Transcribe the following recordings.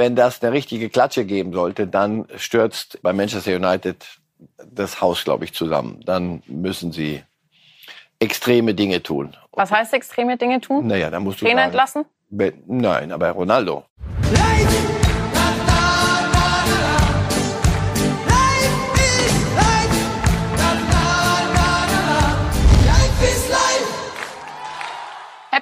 wenn das eine richtige Klatsche geben sollte, dann stürzt bei Manchester United das Haus, glaube ich, zusammen. Dann müssen sie extreme Dinge tun. Was heißt extreme Dinge tun? Naja, da musst du Trainer entlassen? Nein, aber Ronaldo.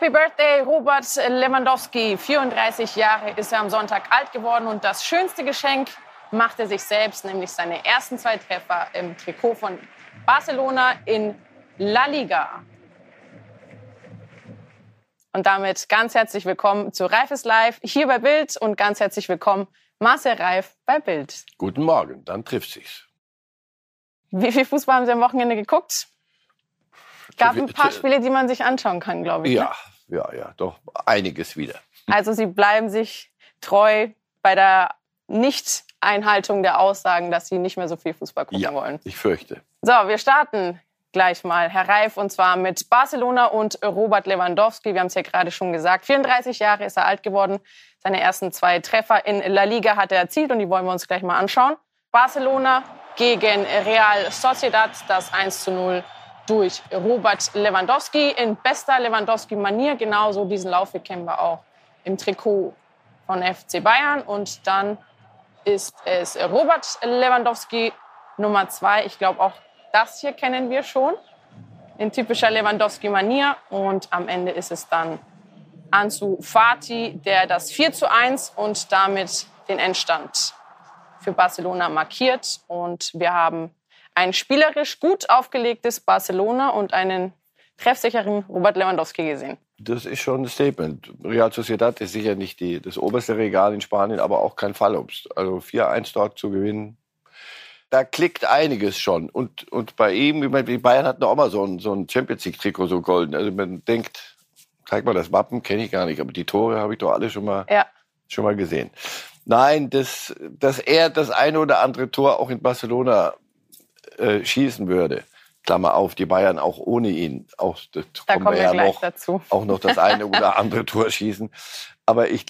Happy Birthday, Robert Lewandowski. 34 Jahre ist er am Sonntag alt geworden und das schönste Geschenk macht er sich selbst, nämlich seine ersten zwei Treffer im Trikot von Barcelona in La Liga. Und damit ganz herzlich willkommen zu Reifes Live hier bei Bild und ganz herzlich willkommen Marcel Reif bei Bild. Guten Morgen, dann trifft sich's. Wie viel Fußball haben Sie am Wochenende geguckt? gab ein paar Spiele, die man sich anschauen kann, glaube ich. Ja, ne? Ja, ja, doch einiges wieder. Also Sie bleiben sich treu bei der Nicht-Einhaltung der Aussagen, dass Sie nicht mehr so viel Fußball gucken ja, wollen. Ich fürchte. So, wir starten gleich mal, Herr Reif, und zwar mit Barcelona und Robert Lewandowski. Wir haben es ja gerade schon gesagt. 34 Jahre ist er alt geworden. Seine ersten zwei Treffer in La Liga hat er erzielt und die wollen wir uns gleich mal anschauen. Barcelona gegen Real Sociedad, das 1 zu 0 durch Robert Lewandowski in bester Lewandowski-Manier. Genauso diesen Laufweg kennen wir auch im Trikot von FC Bayern. Und dann ist es Robert Lewandowski Nummer zwei. Ich glaube, auch das hier kennen wir schon in typischer Lewandowski-Manier. Und am Ende ist es dann Ansu Fati, der das 4 zu 1 und damit den Endstand für Barcelona markiert. Und wir haben ein spielerisch gut aufgelegtes Barcelona und einen treffsicheren Robert Lewandowski gesehen. Das ist schon ein Statement. Real Sociedad ist sicher nicht die, das oberste Regal in Spanien, aber auch kein Fallobst. Also 4-1 dort zu gewinnen, da klickt einiges schon. Und, und bei ihm, ich meine, Bayern hatten auch mal so ein, so ein Champions League-Trikot, so golden. Also man denkt, zeig mal das Wappen, kenne ich gar nicht, aber die Tore habe ich doch alle schon mal, ja. schon mal gesehen. Nein, das, dass er das eine oder andere Tor auch in Barcelona äh, schießen würde. Klammer auf, die Bayern auch ohne ihn, auch das da kommen wir ja noch, dazu. auch noch das eine oder andere Tor schießen. Aber ich,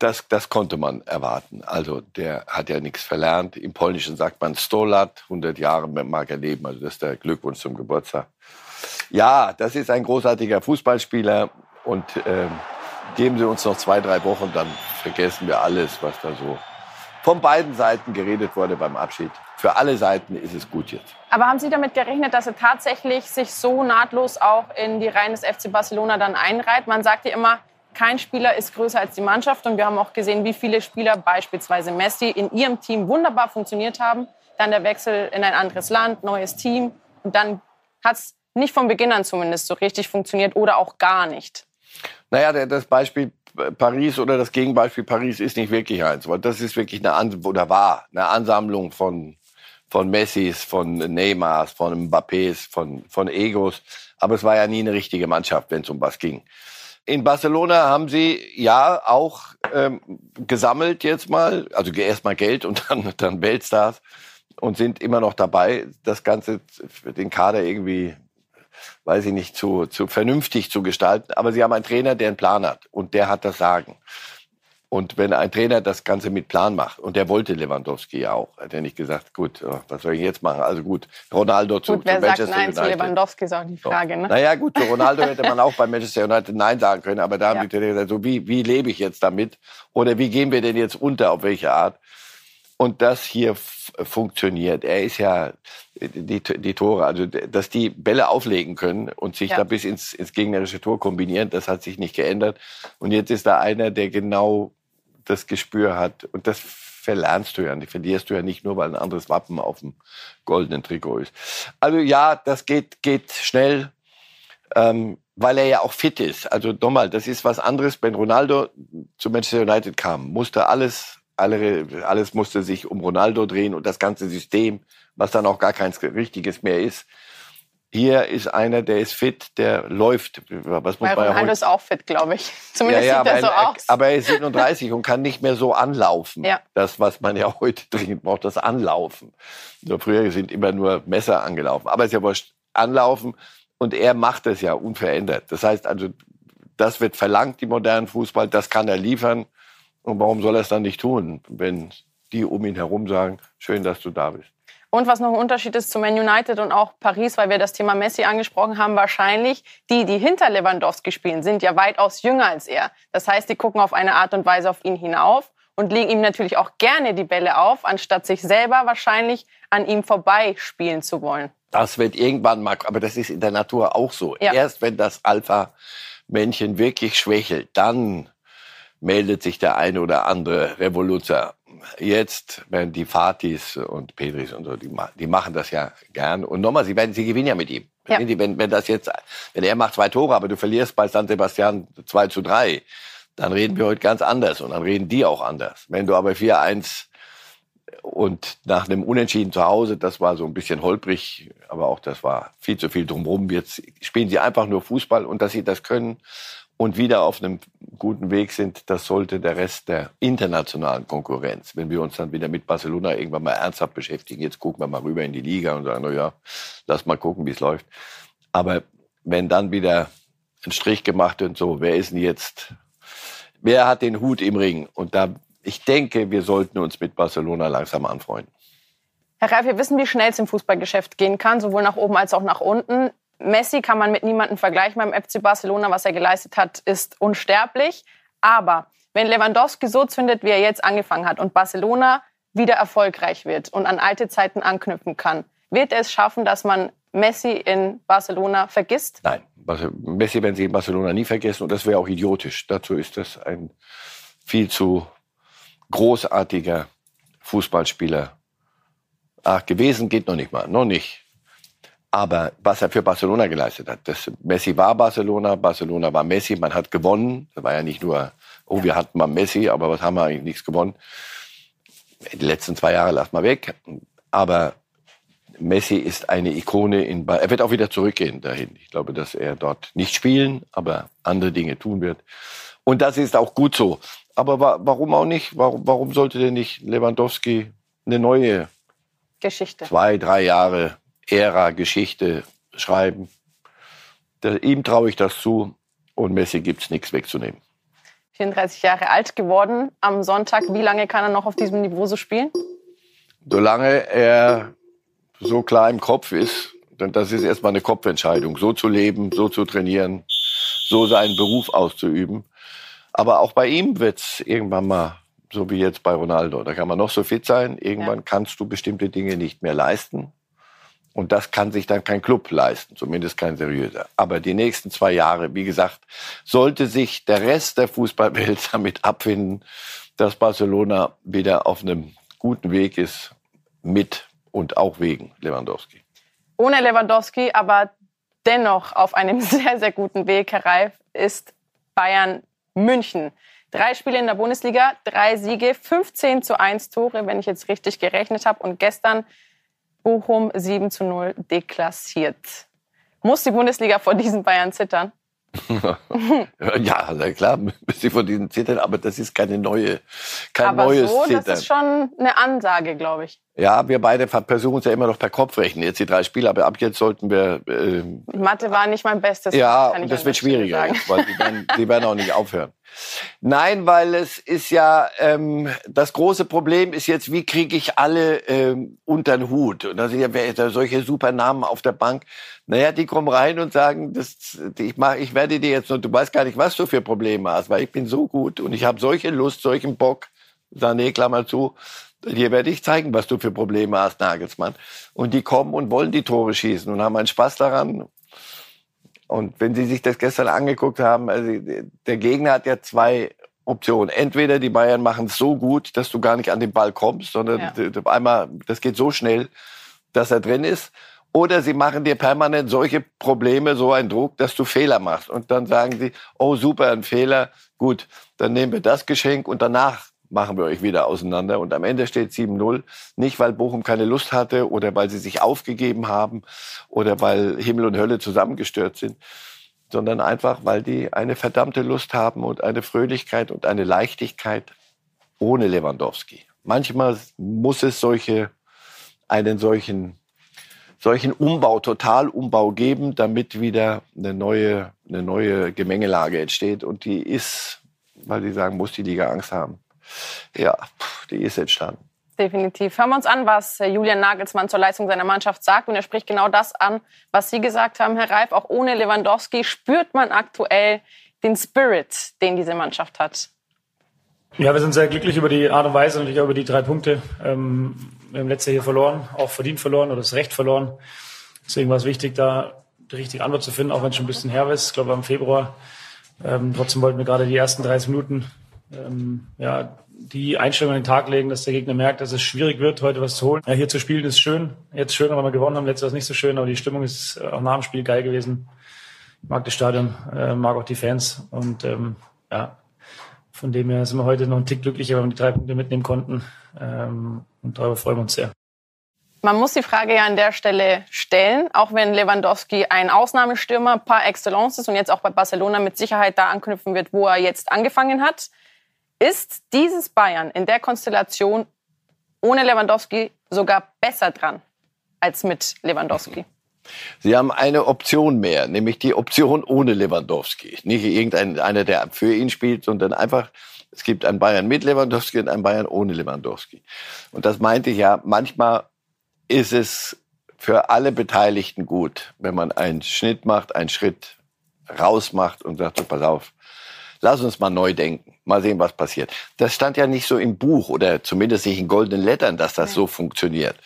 das, das konnte man erwarten. Also der hat ja nichts verlernt. Im Polnischen sagt man Stolat, 100 Jahre mag er leben. Also das ist der Glückwunsch zum Geburtstag. Ja, das ist ein großartiger Fußballspieler und äh, geben Sie uns noch zwei, drei Wochen, dann vergessen wir alles, was da so von beiden Seiten geredet wurde beim Abschied. Für alle Seiten ist es gut jetzt. Aber haben Sie damit gerechnet, dass er tatsächlich sich so nahtlos auch in die Reihen des FC Barcelona dann einreiht? Man sagt ja immer, kein Spieler ist größer als die Mannschaft. Und wir haben auch gesehen, wie viele Spieler, beispielsweise Messi, in ihrem Team wunderbar funktioniert haben. Dann der Wechsel in ein anderes Land, neues Team. Und dann hat es nicht von Beginn an zumindest so richtig funktioniert oder auch gar nicht. Naja, das Beispiel Paris oder das Gegenbeispiel Paris ist nicht wirklich eins, weil das ist wirklich eine An oder war eine Ansammlung von von Messis, von Neymars, von Mbappés, von von Egos, aber es war ja nie eine richtige Mannschaft, wenn es um was ging. In Barcelona haben sie ja auch ähm, gesammelt jetzt mal, also erst mal Geld und dann dann Weltstars und sind immer noch dabei, das Ganze, den Kader irgendwie weiß ich nicht, zu, zu vernünftig zu gestalten. Aber sie haben einen Trainer, der einen Plan hat und der hat das Sagen. Und wenn ein Trainer das Ganze mit Plan macht, und der wollte Lewandowski ja auch, hat er nicht gesagt, gut, oh, was soll ich jetzt machen? Also gut, Ronaldo zu, gut, wer zu Manchester sagt nein United. zu Lewandowski ist auch die Frage, ne? Naja, gut, zu Ronaldo hätte man auch bei Manchester United Nein sagen können, aber da ja. haben die gesagt, so wie, wie lebe ich jetzt damit? Oder wie gehen wir denn jetzt unter, auf welche Art? Und das hier funktioniert. Er ist ja die, die Tore, also dass die Bälle auflegen können und sich ja. da bis ins, ins gegnerische Tor kombinieren, das hat sich nicht geändert. Und jetzt ist da einer, der genau das Gespür hat. Und das verlernst du ja, die verlierst du ja nicht nur, weil ein anderes Wappen auf dem goldenen Trikot ist. Also ja, das geht, geht schnell, ähm, weil er ja auch fit ist. Also nochmal, das ist was anderes. Wenn Ronaldo zu Manchester United kam, musste alles alle, alles musste sich um Ronaldo drehen und das ganze System, was dann auch gar kein richtiges mehr ist. Hier ist einer, der ist fit, der läuft. Was muss Weil Ronaldo ist auch fit, glaube ich. Zumindest ja, ja, sieht er so aus. Aber er ist 37 und kann nicht mehr so anlaufen. Ja. Das, was man ja heute dringend braucht, das Anlaufen. So, früher sind immer nur Messer angelaufen. Aber es ist ja wurscht. Anlaufen. Und er macht es ja unverändert. Das heißt also, das wird verlangt, die modernen Fußball. Das kann er liefern. Und warum soll er es dann nicht tun, wenn die um ihn herum sagen, schön, dass du da bist? Und was noch ein Unterschied ist zu Man United und auch Paris, weil wir das Thema Messi angesprochen haben, wahrscheinlich die, die hinter Lewandowski spielen, sind ja weitaus jünger als er. Das heißt, die gucken auf eine Art und Weise auf ihn hinauf und legen ihm natürlich auch gerne die Bälle auf, anstatt sich selber wahrscheinlich an ihm vorbei spielen zu wollen. Das wird irgendwann mal, aber das ist in der Natur auch so. Ja. Erst wenn das Alpha-Männchen wirklich schwächelt, dann meldet sich der eine oder andere Revoluzer. Jetzt werden die Fatis und Pedris und so, die, die machen das ja gern. Und nochmal, sie werden, sie gewinnen ja mit ihm. Ja. Wenn, wenn das jetzt, wenn er macht zwei Tore, aber du verlierst bei San Sebastian 2 zu 3, dann reden wir heute ganz anders und dann reden die auch anders. Wenn du aber 4-1 und nach einem Unentschieden zu Hause, das war so ein bisschen holprig, aber auch das war viel zu viel drumherum. Jetzt spielen sie einfach nur Fußball und dass sie das können und wieder auf einem guten Weg sind, das sollte der Rest der internationalen Konkurrenz, wenn wir uns dann wieder mit Barcelona irgendwann mal ernsthaft beschäftigen, jetzt gucken wir mal rüber in die Liga und sagen, na ja, lass mal gucken, wie es läuft. Aber wenn dann wieder ein Strich gemacht wird und so, wer ist denn jetzt, wer hat den Hut im Ring? Und da, ich denke, wir sollten uns mit Barcelona langsam anfreunden. Herr Reif, wir wissen, wie schnell es im Fußballgeschäft gehen kann, sowohl nach oben als auch nach unten. Messi kann man mit niemandem vergleichen beim FC Barcelona. Was er geleistet hat, ist unsterblich. Aber wenn Lewandowski so zündet, wie er jetzt angefangen hat und Barcelona wieder erfolgreich wird und an alte Zeiten anknüpfen kann, wird er es schaffen, dass man Messi in Barcelona vergisst? Nein, Messi werden sie in Barcelona nie vergessen und das wäre auch idiotisch. Dazu ist das ein viel zu großartiger Fußballspieler Ach, gewesen geht noch nicht mal, noch nicht. Aber was er für Barcelona geleistet hat, das Messi war Barcelona, Barcelona war Messi, man hat gewonnen. Das war ja nicht nur, oh, wir hatten mal Messi, aber was haben wir eigentlich nichts gewonnen? Die letzten zwei Jahre lass mal weg. Aber Messi ist eine Ikone in, er wird auch wieder zurückgehen dahin. Ich glaube, dass er dort nicht spielen, aber andere Dinge tun wird. Und das ist auch gut so. Aber warum auch nicht? Warum, warum sollte denn nicht Lewandowski eine neue Geschichte. Zwei, drei Jahre Ära, Geschichte schreiben. Der, ihm traue ich das zu und Messi gibt es nichts wegzunehmen. 34 Jahre alt geworden am Sonntag. Wie lange kann er noch auf diesem Niveau so spielen? Solange er so klar im Kopf ist, denn das ist erstmal eine Kopfentscheidung, so zu leben, so zu trainieren, so seinen Beruf auszuüben. Aber auch bei ihm wird es irgendwann mal, so wie jetzt bei Ronaldo, da kann man noch so fit sein, irgendwann ja. kannst du bestimmte Dinge nicht mehr leisten. Und das kann sich dann kein Club leisten, zumindest kein seriöser. Aber die nächsten zwei Jahre, wie gesagt, sollte sich der Rest der Fußballwelt damit abfinden, dass Barcelona wieder auf einem guten Weg ist, mit und auch wegen Lewandowski. Ohne Lewandowski, aber dennoch auf einem sehr, sehr guten Weg, Herr Reif, ist Bayern München. Drei Spiele in der Bundesliga, drei Siege, 15 zu 1 Tore, wenn ich jetzt richtig gerechnet habe. Und gestern Bochum 7 zu 0 deklassiert. Muss die Bundesliga vor diesen Bayern zittern? ja, na klar, sie vor diesen zittern, aber das ist keine neue, kein aber neues so, Zittern. Das ist schon eine Ansage, glaube ich. Ja, wir beide versuchen uns ja immer noch per Kopf rechnen. Jetzt die drei Spiele, aber ab jetzt sollten wir. Äh, Mathe war nicht mein Bestes. Ja, und das wird schwieriger, jetzt, weil die werden, die werden auch nicht aufhören. Nein, weil es ist ja ähm, das große Problem ist jetzt, wie kriege ich alle ähm, unter den Hut? Und da sind ja solche super Namen auf der Bank. Naja, die kommen rein und sagen, das, ich, mach, ich werde dir jetzt, und du weißt gar nicht, was du für Probleme hast, weil ich bin so gut und ich habe solche Lust, solchen Bock. Sané, Klammer zu, dir werde ich zeigen, was du für Probleme hast, Nagelsmann. Und die kommen und wollen die Tore schießen und haben einen Spaß daran. Und wenn Sie sich das gestern angeguckt haben, also der Gegner hat ja zwei Optionen. Entweder die Bayern machen es so gut, dass du gar nicht an den Ball kommst, sondern ja. einmal, das geht so schnell, dass er drin ist. Oder sie machen dir permanent solche Probleme, so einen Druck, dass du Fehler machst. Und dann sagen sie, oh super, ein Fehler, gut, dann nehmen wir das Geschenk und danach machen wir euch wieder auseinander. Und am Ende steht 7-0. Nicht, weil Bochum keine Lust hatte oder weil sie sich aufgegeben haben oder weil Himmel und Hölle zusammengestört sind, sondern einfach, weil die eine verdammte Lust haben und eine Fröhlichkeit und eine Leichtigkeit ohne Lewandowski. Manchmal muss es solche, einen solchen, solchen Umbau, Totalumbau geben, damit wieder eine neue, eine neue Gemengelage entsteht. Und die ist, weil sie sagen, muss die Liga Angst haben Ja, die ist entstanden. Definitiv. Hören wir uns an, was äh, Julian Nagelsmann zur Leistung seiner Mannschaft sagt. Und er spricht genau das an, was Sie gesagt haben, Herr Reif. Auch ohne Lewandowski spürt man aktuell den Spirit, den diese Mannschaft hat. Ja, wir sind sehr glücklich über die Art und Weise und über die drei Punkte. Ähm, wir haben letztes Jahr hier verloren, auch verdient verloren oder das Recht verloren. Deswegen war es wichtig, da die richtige Antwort zu finden, auch wenn es schon ein bisschen her ist. Ich glaube, im Februar. Ähm, trotzdem wollten wir gerade die ersten 30 Minuten ähm, ja, die Einstellung an den Tag legen, dass der Gegner merkt, dass es schwierig wird, heute was zu holen. Ja, hier zu spielen ist schön. Jetzt schön, weil wir gewonnen haben. Letztes war es nicht so schön, aber die Stimmung ist auch nach dem Spiel geil gewesen. Ich mag das Stadion, äh, mag auch die Fans und ähm, ja, von dem her sind wir heute noch ein Tick glücklicher, weil wir die drei Punkte mitnehmen konnten. Ähm, und darüber freuen wir uns sehr. Man muss die Frage ja an der Stelle stellen, auch wenn Lewandowski ein Ausnahmestürmer par excellence ist und jetzt auch bei Barcelona mit Sicherheit da anknüpfen wird, wo er jetzt angefangen hat. Ist dieses Bayern in der Konstellation ohne Lewandowski sogar besser dran als mit Lewandowski? Sie haben eine Option mehr, nämlich die Option ohne Lewandowski. Nicht irgendeiner, der für ihn spielt, sondern einfach, es gibt ein Bayern mit Lewandowski und ein Bayern ohne Lewandowski. Und das meinte ich ja, manchmal ist es für alle Beteiligten gut, wenn man einen Schnitt macht, einen Schritt raus macht und sagt, so, pass auf, lass uns mal neu denken, mal sehen, was passiert. Das stand ja nicht so im Buch oder zumindest nicht in goldenen Lettern, dass das so funktioniert.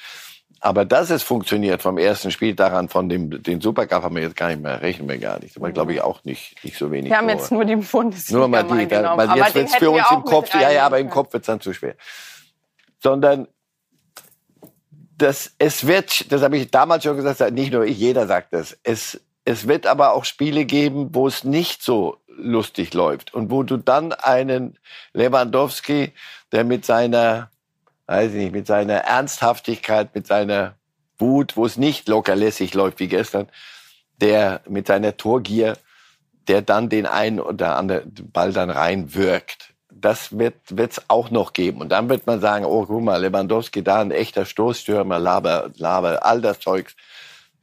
Aber dass es funktioniert vom ersten Spiel daran, von dem den Supercup haben wir jetzt gar nicht mehr, rechnen wir gar nicht. Das war, glaube ich, auch nicht, nicht so wenig. Wir haben Tore. jetzt nur die Bundesliga Nur mal die, dann, weil jetzt wird es für uns im Kopf, ja, ja, aber im Kopf wird es dann zu schwer. Sondern das, es wird, das habe ich damals schon gesagt, nicht nur ich, jeder sagt das. Es, es wird aber auch Spiele geben, wo es nicht so lustig läuft und wo du dann einen Lewandowski, der mit seiner weiß ich nicht, mit seiner Ernsthaftigkeit, mit seiner Wut, wo es nicht lockerlässig läuft wie gestern, der mit seiner Torgier, der dann den einen oder anderen Ball dann reinwirkt. Das wird es auch noch geben. Und dann wird man sagen, oh, guck mal, Lewandowski da, ein echter Stoßstürmer, Laber, Laber, all das Zeugs.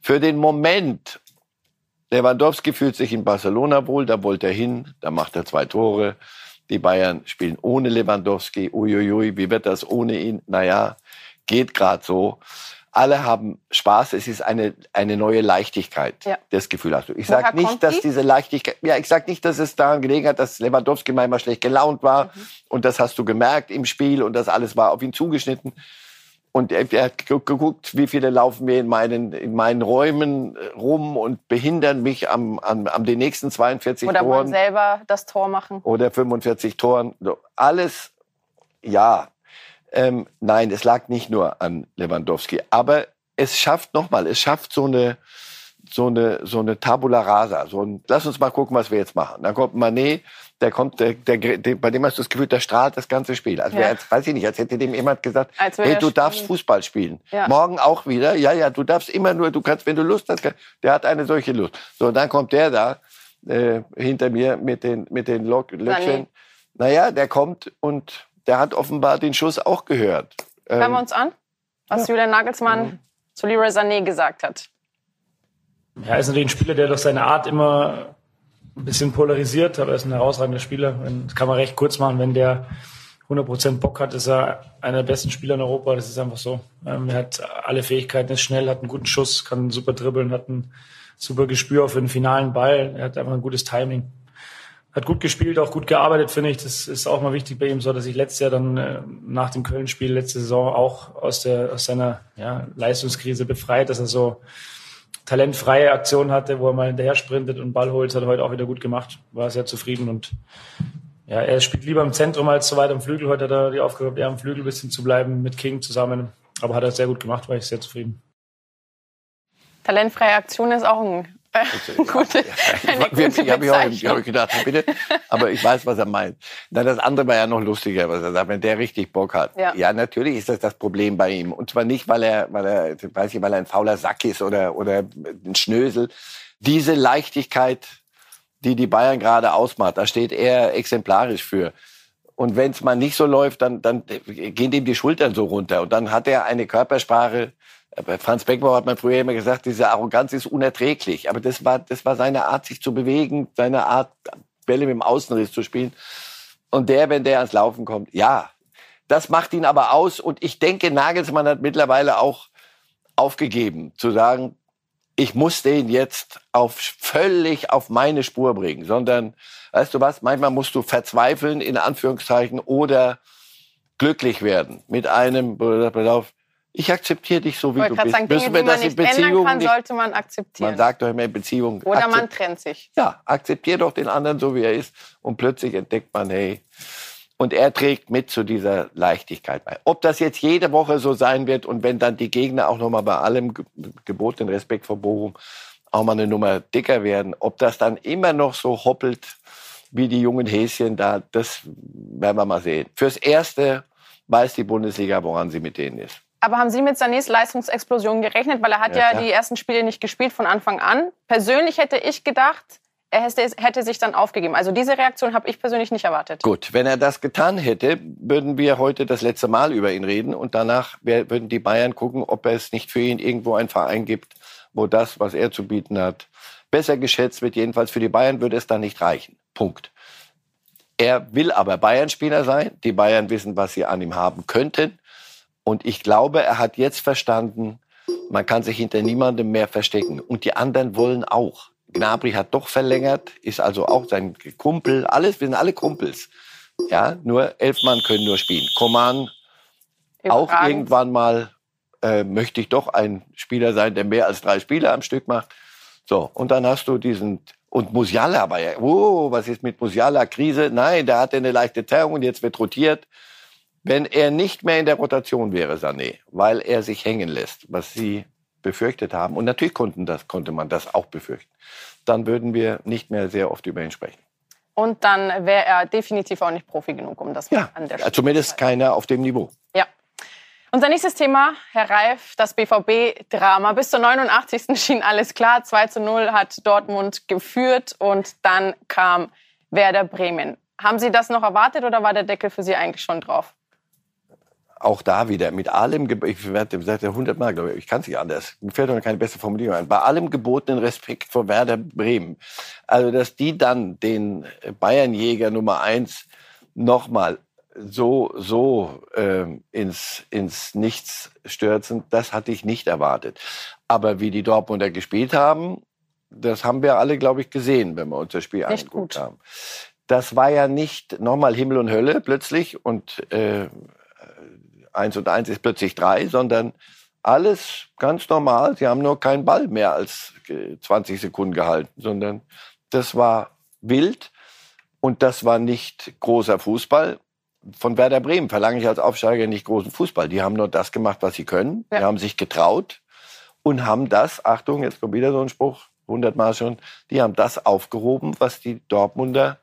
Für den Moment, Lewandowski fühlt sich in Barcelona wohl, da wollte er hin, da macht er zwei Tore. Die Bayern spielen ohne Lewandowski. Uiuiui, wie wird das ohne ihn? Naja, geht gerade so. Alle haben Spaß. Es ist eine, eine neue Leichtigkeit. Ja. Das Gefühl hast du. Ich sage nicht, dass diese Leichtigkeit, ja, ich sage nicht, dass es daran gelegen hat, dass Lewandowski manchmal schlecht gelaunt war. Mhm. Und das hast du gemerkt im Spiel und das alles war auf ihn zugeschnitten. Und er, er hat geguckt, wie viele laufen mir in meinen, in meinen Räumen äh, rum und behindern mich am, am, am den nächsten 42 Oder Toren. Oder selber das Tor machen. Oder 45 Toren. Alles, ja. Ähm, nein, es lag nicht nur an Lewandowski. Aber es schafft nochmal, es schafft so eine, so eine, so eine Tabula rasa. So ein, lass uns mal gucken, was wir jetzt machen. Dann kommt Manet, der kommt, der, der, der, bei dem hast du das Gefühl, der strahlt das ganze Spiel. Also ja. als, weiß ich nicht, als hätte dem jemand gesagt, hey, du darfst Fußball spielen. Ja. Morgen auch wieder. Ja, ja, du darfst immer nur, du kannst, wenn du Lust hast, der hat eine solche Lust. So, und dann kommt der da, äh, hinter mir mit den, mit den Lock, Löckchen. Naja, der kommt und der hat offenbar den Schuss auch gehört. Hören ähm, wir uns an, was ja. Julian Nagelsmann mhm. zu Leroy Sané gesagt hat. Ja, er ist natürlich ein Spieler, der durch seine Art immer ein bisschen polarisiert, aber er ist ein herausragender Spieler. Das kann man recht kurz machen. Wenn der 100% Bock hat, ist er einer der besten Spieler in Europa. Das ist einfach so. Ähm, er hat alle Fähigkeiten, ist schnell, hat einen guten Schuss, kann super dribbeln, hat ein super Gespür für den finalen Ball. Er hat einfach ein gutes Timing. Hat gut gespielt, auch gut gearbeitet, finde ich. Das ist auch mal wichtig bei ihm, so dass ich letztes Jahr dann äh, nach dem Köln-Spiel letzte Saison auch aus der aus seiner ja, Leistungskrise befreit, dass er so talentfreie Aktion hatte, wo er mal hinterher sprintet und Ball holt, hat er heute auch wieder gut gemacht. War sehr zufrieden und ja, er spielt lieber im Zentrum als so weit am Flügel. Heute hat er die Aufgabe eher am Flügel ein bisschen zu bleiben mit King zusammen. Aber hat er sehr gut gemacht, war ich sehr zufrieden. Talentfreie Aktion ist auch ein gute, eine gute ich habe ich auch hab ich gedacht, bitte. Aber ich weiß, was er meint. Na, das andere war ja noch lustiger, was er sagt, wenn der richtig Bock hat. Ja. ja, natürlich ist das das Problem bei ihm. Und zwar nicht, weil er, weil er, weiß ich, weil er ein fauler Sack ist oder, oder ein Schnösel. Diese Leichtigkeit, die die Bayern gerade ausmacht, da steht er exemplarisch für. Und wenn es mal nicht so läuft, dann, dann gehen ihm die Schultern so runter. Und dann hat er eine Körpersprache, bei Franz Beckenbauer hat man früher immer gesagt, diese Arroganz ist unerträglich. Aber das war, das war seine Art, sich zu bewegen, seine Art, Bälle mit dem Außenriss zu spielen. Und der, wenn der ans Laufen kommt, ja, das macht ihn aber aus. Und ich denke, Nagelsmann hat mittlerweile auch aufgegeben, zu sagen, ich muss den jetzt auf völlig auf meine Spur bringen, sondern, weißt du was, manchmal musst du verzweifeln, in Anführungszeichen, oder glücklich werden mit einem, pass auf, ich akzeptiere dich so, wie du bist. Sagen, Müssen wir das in Beziehungen kann, nicht, sollte man akzeptieren. Man sagt doch immer in Beziehungen. Oder man trennt sich. Ja, akzeptiere doch den anderen so, wie er ist. Und plötzlich entdeckt man, hey, und er trägt mit zu dieser Leichtigkeit bei. Ob das jetzt jede Woche so sein wird und wenn dann die Gegner auch nochmal bei allem gebotenen Respekt vor Bochum auch mal eine Nummer dicker werden, ob das dann immer noch so hoppelt wie die jungen Häschen da, das werden wir mal sehen. Fürs Erste weiß die Bundesliga, woran sie mit denen ist. Aber haben Sie mit Sanés Leistungsexplosion gerechnet? Weil er hat ja, ja die ersten Spiele nicht gespielt von Anfang an. Persönlich hätte ich gedacht, er hätte sich dann aufgegeben. Also diese Reaktion habe ich persönlich nicht erwartet. Gut, wenn er das getan hätte, würden wir heute das letzte Mal über ihn reden und danach würden die Bayern gucken, ob es nicht für ihn irgendwo einen Verein gibt, wo das, was er zu bieten hat, besser geschätzt wird. Jedenfalls für die Bayern würde es dann nicht reichen. Punkt. Er will aber Bayern-Spieler sein. Die Bayern wissen, was sie an ihm haben könnten. Und ich glaube, er hat jetzt verstanden, man kann sich hinter niemandem mehr verstecken. Und die anderen wollen auch. Gnabry hat doch verlängert, ist also auch sein Kumpel. Alles, wir sind alle Kumpels. Ja, nur elf Mann können nur spielen. Koman auch irgendwann mal äh, möchte ich doch ein Spieler sein, der mehr als drei Spiele am Stück macht. So, und dann hast du diesen und Musiala war ja, oh, was ist mit Musiala? Krise? Nein, der hatte eine leichte Zerrung und jetzt wird rotiert. Wenn er nicht mehr in der Rotation wäre, Sané, weil er sich hängen lässt, was Sie befürchtet haben, und natürlich konnten das, konnte man das auch befürchten, dann würden wir nicht mehr sehr oft über ihn sprechen. Und dann wäre er definitiv auch nicht Profi genug, um das ja, an der Stelle zumindest keiner auf dem Niveau. Ja. Unser nächstes Thema, Herr Reif, das BVB-Drama. Bis zur 89. schien alles klar. 2 zu 0 hat Dortmund geführt und dann kam Werder Bremen. Haben Sie das noch erwartet oder war der Deckel für Sie eigentlich schon drauf? Auch da wieder mit allem, ich werde seit hundertmal, glaube ich, ich kann es nicht anders. Mir fällt doch keine beste Formulierung ein. Bei allem gebotenen Respekt vor Werder Bremen. Also, dass die dann den Bayernjäger Nummer eins nochmal so, so äh, ins, ins Nichts stürzen, das hatte ich nicht erwartet. Aber wie die Dortmunder gespielt haben, das haben wir alle, glaube ich, gesehen, wenn wir uns das Spiel Echt angeguckt gut. haben. Das war ja nicht nochmal Himmel und Hölle plötzlich und äh, eins und eins ist plötzlich drei, sondern alles ganz normal. Sie haben nur keinen Ball mehr als 20 Sekunden gehalten, sondern das war wild und das war nicht großer Fußball. Von Werder Bremen verlange ich als Aufsteiger nicht großen Fußball. Die haben nur das gemacht, was sie können. Ja. Die haben sich getraut und haben das, Achtung, jetzt kommt wieder so ein Spruch, hundertmal schon, die haben das aufgehoben, was die Dortmunder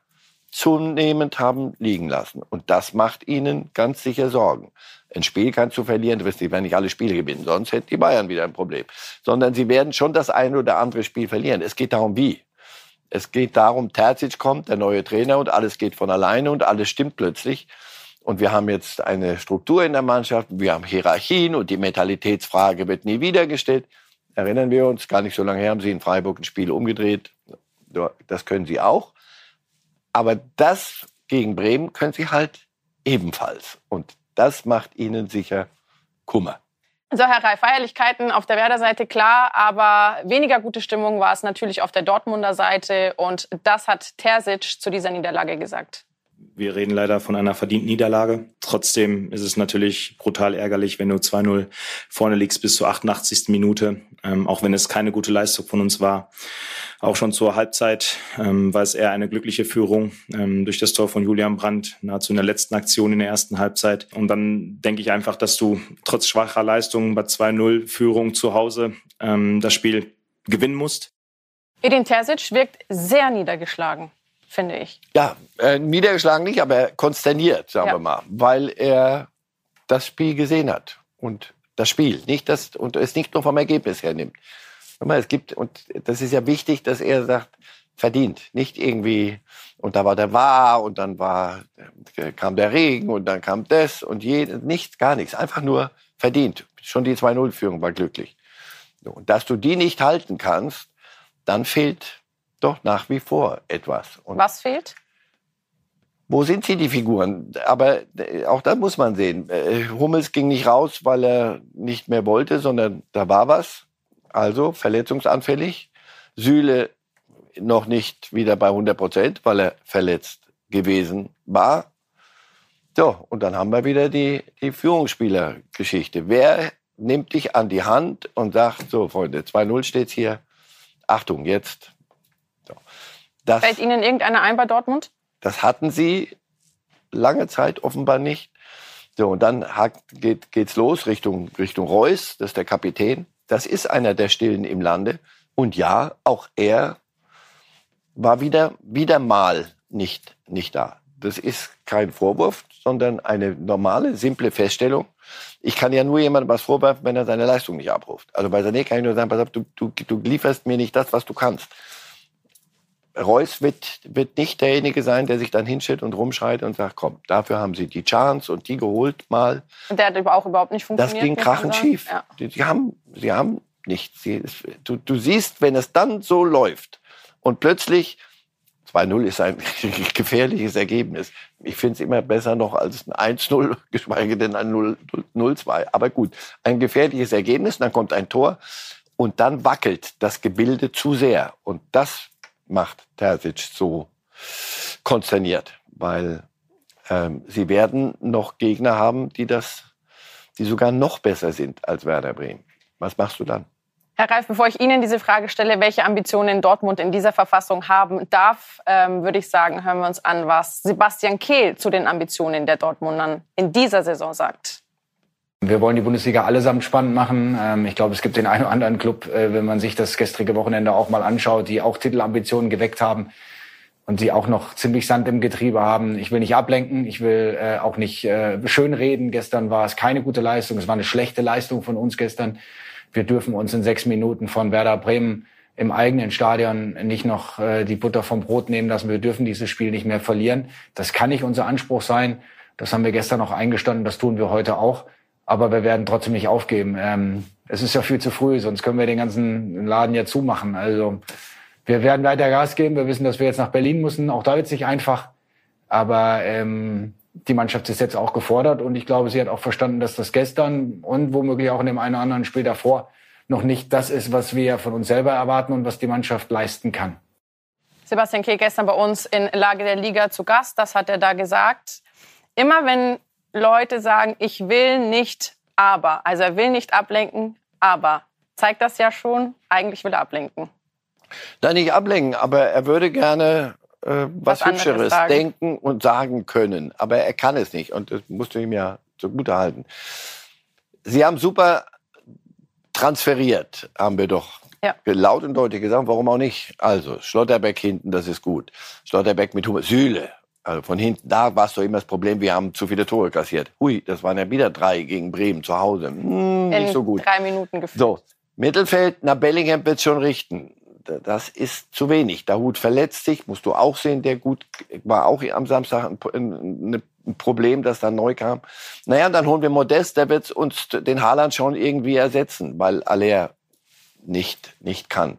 zunehmend haben liegen lassen. Und das macht ihnen ganz sicher Sorgen. Ein Spiel kannst du verlieren, du wirst nicht, nicht alle Spiele gewinnen, sonst hätten die Bayern wieder ein Problem. Sondern sie werden schon das eine oder andere Spiel verlieren. Es geht darum, wie. Es geht darum, Terzic kommt, der neue Trainer, und alles geht von alleine und alles stimmt plötzlich. Und wir haben jetzt eine Struktur in der Mannschaft, wir haben Hierarchien und die Mentalitätsfrage wird nie wieder gestellt. Erinnern wir uns, gar nicht so lange her haben sie in Freiburg ein Spiel umgedreht. Das können sie auch. Aber das gegen Bremen können sie halt ebenfalls. Und das macht ihnen sicher Kummer. So, Herr Reif, Feierlichkeiten auf der Werder-Seite klar, aber weniger gute Stimmung war es natürlich auf der Dortmunder Seite und das hat Terzic zu dieser Niederlage gesagt. Wir reden leider von einer verdienten Niederlage. Trotzdem ist es natürlich brutal ärgerlich, wenn du 2-0 vorne liegst bis zur 88. Minute, ähm, auch wenn es keine gute Leistung von uns war. Auch schon zur Halbzeit ähm, war es eher eine glückliche Führung ähm, durch das Tor von Julian Brandt, nahezu in der letzten Aktion in der ersten Halbzeit. Und dann denke ich einfach, dass du trotz schwacher Leistungen bei 2-0 Führung zu Hause ähm, das Spiel gewinnen musst. Edin Terzic wirkt sehr niedergeschlagen finde ich. Ja, äh, niedergeschlagen nicht, aber konsterniert, sagen ja. wir mal, weil er das Spiel gesehen hat und das Spiel, nicht das und es nicht nur vom Ergebnis her nimmt. Es gibt und das ist ja wichtig, dass er sagt, verdient, nicht irgendwie und da war der War und dann war äh, kam der Regen und dann kam das und je, nichts, gar nichts, einfach nur verdient. Schon die 2-0-Führung war glücklich. Und dass du die nicht halten kannst, dann fehlt doch nach wie vor etwas. Und Was fehlt? Wo sind sie, die Figuren? Aber äh, auch da muss man sehen. Äh, Hummels ging nicht raus, weil er nicht mehr wollte, sondern da war was. Also verletzungsanfällig. Süle noch nicht wieder bei 100 Prozent, weil er verletzt gewesen war. So, und dann haben wir wieder die, die Führungsspielergeschichte. Wer nimmt dich an die Hand und sagt, so Freunde, 2-0 steht's hier. Achtung, jetzt. So. Das, Fällt Ihnen irgendeiner ein bei Dortmund? Das hatten sie lange Zeit offenbar nicht. So, und dann geht, geht's los Richtung, Richtung Reus, das ist der Kapitän. Das ist einer der Stillen im Lande. Und ja, auch er war wieder, wieder mal nicht, nicht da. Das ist kein Vorwurf, sondern eine normale, simple Feststellung. Ich kann ja nur jemandem was vorwerfen, wenn er seine Leistung nicht abruft. Also bei Sané kann ich nur sagen, pass auf, du, du, du lieferst mir nicht das, was du kannst. Reus wird, wird nicht derjenige sein, der sich dann hinstellt und rumschreit und sagt, komm, dafür haben sie die Chance und die geholt mal. Und der hat auch überhaupt nicht funktioniert. Das ging krachend schief. Ja. Die, die, haben, sie haben nichts. Sie, du, du siehst, wenn es dann so läuft und plötzlich 2-0 ist ein gefährliches Ergebnis. Ich finde es immer besser noch als ein 1-0, geschweige denn ein 0-2. Aber gut, ein gefährliches Ergebnis, dann kommt ein Tor und dann wackelt das Gebilde zu sehr. Und das macht Terzic so konsterniert, weil ähm, sie werden noch Gegner haben, die das, die sogar noch besser sind als Werder Bremen. Was machst du dann? Herr Reif, bevor ich Ihnen diese Frage stelle, welche Ambitionen Dortmund in dieser Verfassung haben darf, ähm, würde ich sagen, hören wir uns an, was Sebastian Kehl zu den Ambitionen der Dortmundern in dieser Saison sagt. Wir wollen die Bundesliga allesamt spannend machen. Ähm, ich glaube, es gibt den einen oder anderen Club, äh, wenn man sich das gestrige Wochenende auch mal anschaut, die auch Titelambitionen geweckt haben und die auch noch ziemlich Sand im Getriebe haben. Ich will nicht ablenken, ich will äh, auch nicht äh, schönreden. Gestern war es keine gute Leistung, es war eine schlechte Leistung von uns gestern wir dürfen uns in sechs Minuten von Werder Bremen im eigenen Stadion nicht noch die Butter vom Brot nehmen lassen. Wir dürfen dieses Spiel nicht mehr verlieren. Das kann nicht unser Anspruch sein. Das haben wir gestern noch eingestanden, das tun wir heute auch. Aber wir werden trotzdem nicht aufgeben. Ähm, es ist ja viel zu früh, sonst können wir den ganzen Laden ja zumachen. Also wir werden weiter Gas geben. Wir wissen, dass wir jetzt nach Berlin müssen. Auch da wird es nicht einfach. Aber ähm, die Mannschaft ist jetzt auch gefordert und ich glaube, sie hat auch verstanden, dass das gestern und womöglich auch in dem einen oder anderen Spiel davor noch nicht das ist, was wir von uns selber erwarten und was die Mannschaft leisten kann. Sebastian Kehl gestern bei uns in Lage der Liga zu Gast, das hat er da gesagt. Immer wenn Leute sagen, ich will nicht, aber, also er will nicht ablenken, aber, zeigt das ja schon, eigentlich will er ablenken. Nein, nicht ablenken, aber er würde gerne äh, was, was Hübscheres denken und sagen können. Aber er kann es nicht und das musst du ihm ja zugute halten. Sie haben super transferiert, haben wir doch ja. laut und deutlich gesagt. Warum auch nicht? Also Schlotterbeck hinten, das ist gut. Schlotterbeck mit Hummer. Sühle. Also von hinten, da war es doch immer das Problem, wir haben zu viele Tore kassiert. Hui, das waren ja wieder drei gegen Bremen zu Hause. Hm, nicht so gut. drei Minuten gefühlt. So, Mittelfeld, na Bellingham wird schon richten das ist zu wenig. Dahut verletzt sich, musst du auch sehen, der gut war auch am Samstag ein, ein Problem, das dann neu kam. Naja, dann holen wir Modest, der wird uns den Haaland schon irgendwie ersetzen, weil Aller nicht, nicht kann.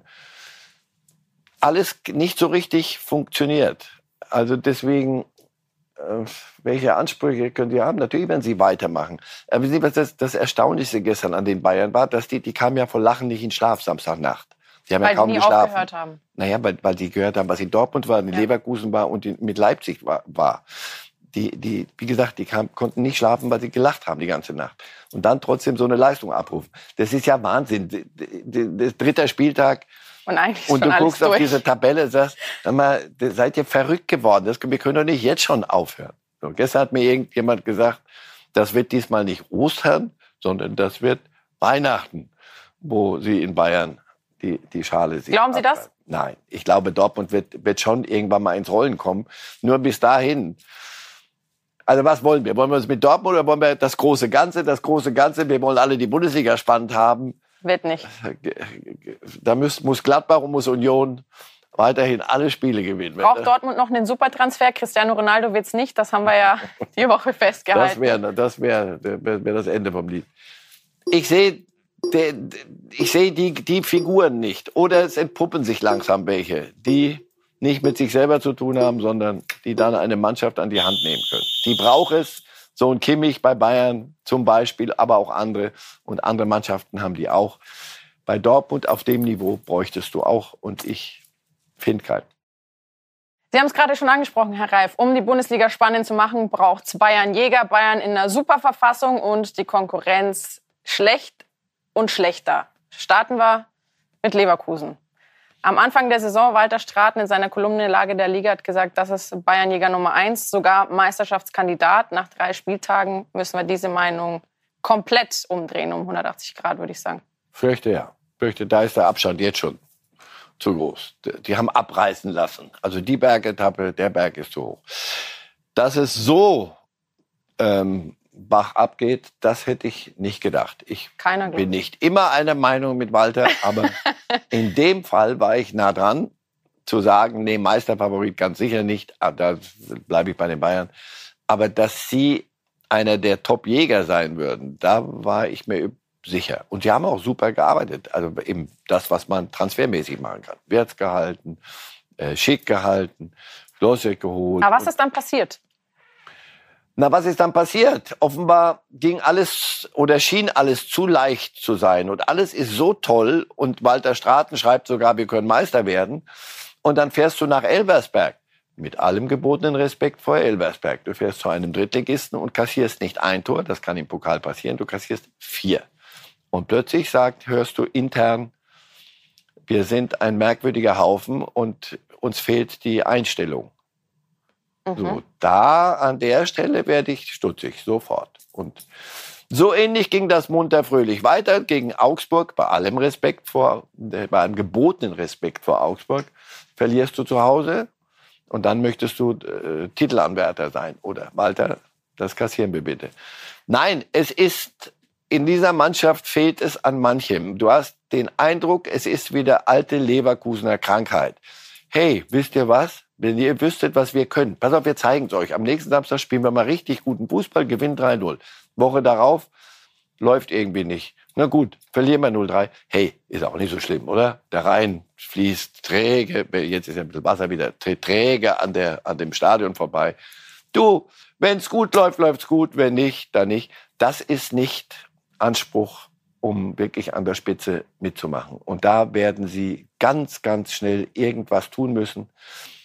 Alles nicht so richtig funktioniert. Also deswegen, äh, welche Ansprüche können Sie haben? Natürlich werden Sie weitermachen. Aber Sie, was das, das Erstaunlichste gestern an den Bayern war, dass die, die kamen ja vor Lachen nicht in Schlaf Samstagnacht. Sie haben weil ja kaum die nie geschlafen. Aufgehört haben. Naja, weil, weil sie gehört haben, was in Dortmund war, in ja. Leverkusen war und in, mit Leipzig war. war. Die, die, wie gesagt, die kam, konnten nicht schlafen, weil sie gelacht haben die ganze Nacht. Und dann trotzdem so eine Leistung abrufen. Das ist ja Wahnsinn. Das dritter Spieltag. Und, eigentlich und du guckst durch. auf diese Tabelle und sagst, sag mal, seid ihr verrückt geworden? Das, wir können doch nicht jetzt schon aufhören. So, gestern hat mir irgendjemand gesagt, das wird diesmal nicht Ostern, sondern das wird Weihnachten, wo sie in Bayern die, die Schale sich Glauben Sie das? Nein, ich glaube, Dortmund wird, wird schon irgendwann mal ins Rollen kommen. Nur bis dahin. Also was wollen wir? Wollen wir uns mit Dortmund oder wollen wir das große Ganze? Das große Ganze, wir wollen alle die Bundesliga spannend haben. Wird nicht. Da muss, muss Gladbach und muss Union weiterhin alle Spiele gewinnen. Braucht Dortmund noch einen Supertransfer? Cristiano Ronaldo wird es nicht. Das haben wir ja die Woche festgehalten. Das wäre das, wär, wär, wär das Ende vom Lied. Ich sehe ich sehe die, die Figuren nicht. Oder es entpuppen sich langsam welche, die nicht mit sich selber zu tun haben, sondern die dann eine Mannschaft an die Hand nehmen können. Die braucht es. So ein Kimmich bei Bayern zum Beispiel, aber auch andere. Und andere Mannschaften haben die auch. Bei Dortmund auf dem Niveau bräuchtest du auch. Und ich finde keinen. Sie haben es gerade schon angesprochen, Herr Reif. Um die Bundesliga spannend zu machen, braucht es Bayern Jäger. Bayern in einer super Verfassung und die Konkurrenz schlecht und schlechter. Starten wir mit Leverkusen. Am Anfang der Saison, Walter Straten in seiner Kolumne Lage der Liga hat gesagt, das ist Bayernjäger Nummer eins, sogar Meisterschaftskandidat. Nach drei Spieltagen müssen wir diese Meinung komplett umdrehen, um 180 Grad, würde ich sagen. Fürchte ja. Fürchte, da ist der Abstand jetzt schon zu groß. Die haben abreißen lassen. Also die Bergetappe, der Berg ist zu hoch. Dass es so ähm, Bach abgeht, das hätte ich nicht gedacht. Ich Keiner bin nicht immer einer Meinung mit Walter, aber in dem Fall war ich nah dran zu sagen, nee, Meisterfavorit ganz sicher nicht, ah, da bleibe ich bei den Bayern. Aber dass sie einer der Top-Jäger sein würden, da war ich mir sicher. Und sie haben auch super gearbeitet. Also eben das, was man transfermäßig machen kann. Werts gehalten, äh, schick gehalten, Losek geholt. Aber was ist dann passiert? Na, was ist dann passiert? Offenbar ging alles oder schien alles zu leicht zu sein und alles ist so toll und Walter Straten schreibt sogar, wir können Meister werden. Und dann fährst du nach Elversberg. Mit allem gebotenen Respekt vor Elversberg. Du fährst zu einem Drittligisten und kassierst nicht ein Tor, das kann im Pokal passieren, du kassierst vier. Und plötzlich sagt, hörst du intern, wir sind ein merkwürdiger Haufen und uns fehlt die Einstellung. Mhm. So, da an der Stelle werde ich stutzig, sofort. Und so ähnlich ging das munter fröhlich weiter gegen Augsburg, bei allem Respekt vor, äh, bei einem gebotenen Respekt vor Augsburg, verlierst du zu Hause und dann möchtest du äh, Titelanwärter sein. Oder Walter, das kassieren wir bitte. Nein, es ist, in dieser Mannschaft fehlt es an manchem. Du hast den Eindruck, es ist wieder alte Leverkusener Krankheit. Hey, wisst ihr was? Wenn ihr wüsstet, was wir können. Pass auf, wir zeigen es euch. Am nächsten Samstag spielen wir mal richtig guten Fußball, gewinnen 3-0. Woche darauf läuft irgendwie nicht. Na gut, verlieren wir 0-3. Hey, ist auch nicht so schlimm, oder? Der Rhein fließt träge, jetzt ist ja ein bisschen Wasser wieder, träge an, der, an dem Stadion vorbei. Du, wenn es gut läuft, läuft's gut. Wenn nicht, dann nicht. Das ist nicht Anspruch, um wirklich an der Spitze mitzumachen. Und da werden sie ganz, ganz schnell irgendwas tun müssen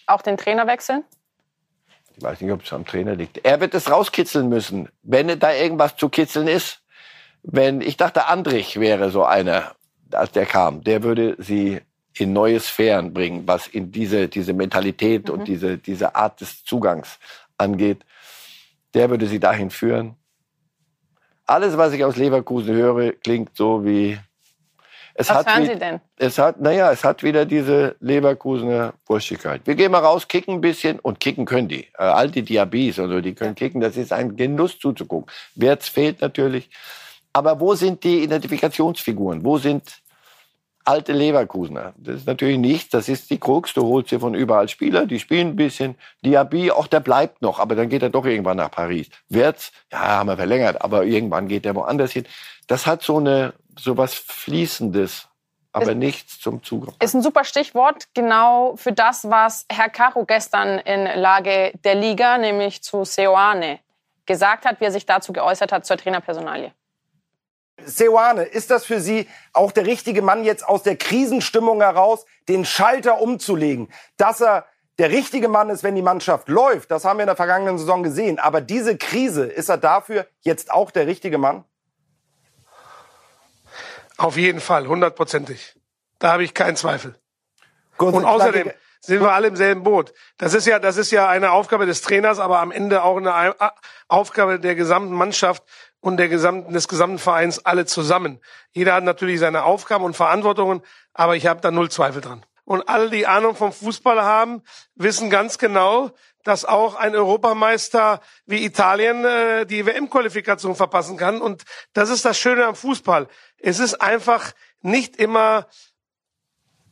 auch den Trainer wechseln? Ich weiß nicht, ob es am Trainer liegt. Er wird es rauskitzeln müssen, wenn da irgendwas zu kitzeln ist. Wenn ich dachte, Andrich wäre so einer, als der kam, der würde sie in neue Sphären bringen, was in diese, diese Mentalität mhm. und diese, diese Art des Zugangs angeht. Der würde sie dahin führen. Alles, was ich aus Leverkusen höre, klingt so wie es Was hören Sie denn? Es hat, naja, es hat wieder diese Leverkusener Wurstigkeit. Wir gehen mal raus, kicken ein bisschen und kicken können die. Äh, all die Diabies und so, die können kicken. Das ist ein Genuss zuzugucken. Werts fehlt natürlich. Aber wo sind die Identifikationsfiguren? Wo sind alte Leverkusener? Das ist natürlich nichts. Das ist die Krux. Du holst dir von überall Spieler, die spielen ein bisschen. Diaby, auch der bleibt noch, aber dann geht er doch irgendwann nach Paris. Werts, ja, haben wir verlängert, aber irgendwann geht er woanders hin. Das hat so eine so was Fließendes, aber ist, nichts zum Zugang. Ist ein super Stichwort, genau für das, was Herr Caro gestern in Lage der Liga, nämlich zu Seoane, gesagt hat, wie er sich dazu geäußert hat zur Trainerpersonalie. Seoane, ist das für Sie auch der richtige Mann jetzt aus der Krisenstimmung heraus, den Schalter umzulegen, dass er der richtige Mann ist, wenn die Mannschaft läuft? Das haben wir in der vergangenen Saison gesehen. Aber diese Krise, ist er dafür jetzt auch der richtige Mann? Auf jeden Fall, hundertprozentig. Da habe ich keinen Zweifel. Gut, und außerdem sind wir alle im selben Boot. Das ist ja, das ist ja eine Aufgabe des Trainers, aber am Ende auch eine Aufgabe der gesamten Mannschaft und der gesamten, des gesamten Vereins alle zusammen. Jeder hat natürlich seine Aufgaben und Verantwortungen, aber ich habe da null Zweifel dran. Und alle, die Ahnung vom Fußball haben, wissen ganz genau, dass auch ein Europameister wie Italien äh, die WM-Qualifikation verpassen kann. Und das ist das Schöne am Fußball. Es ist einfach nicht immer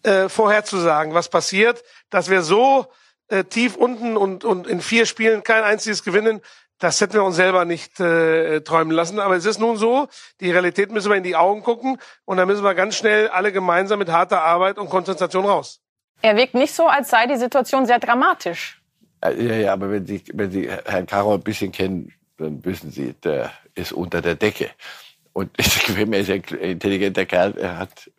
äh, vorherzusagen, was passiert, dass wir so äh, tief unten und, und in vier Spielen kein einziges gewinnen. Das hätten wir uns selber nicht äh, träumen lassen. Aber es ist nun so, die Realität müssen wir in die Augen gucken und da müssen wir ganz schnell alle gemeinsam mit harter Arbeit und Konzentration raus. Er wirkt nicht so, als sei die Situation sehr dramatisch. Ja, ja, aber wenn Sie, wenn Sie Herrn Karo ein bisschen kennen, dann wissen Sie, der ist unter der Decke. Und ich bin mir ein intelligenter Kerl, er hat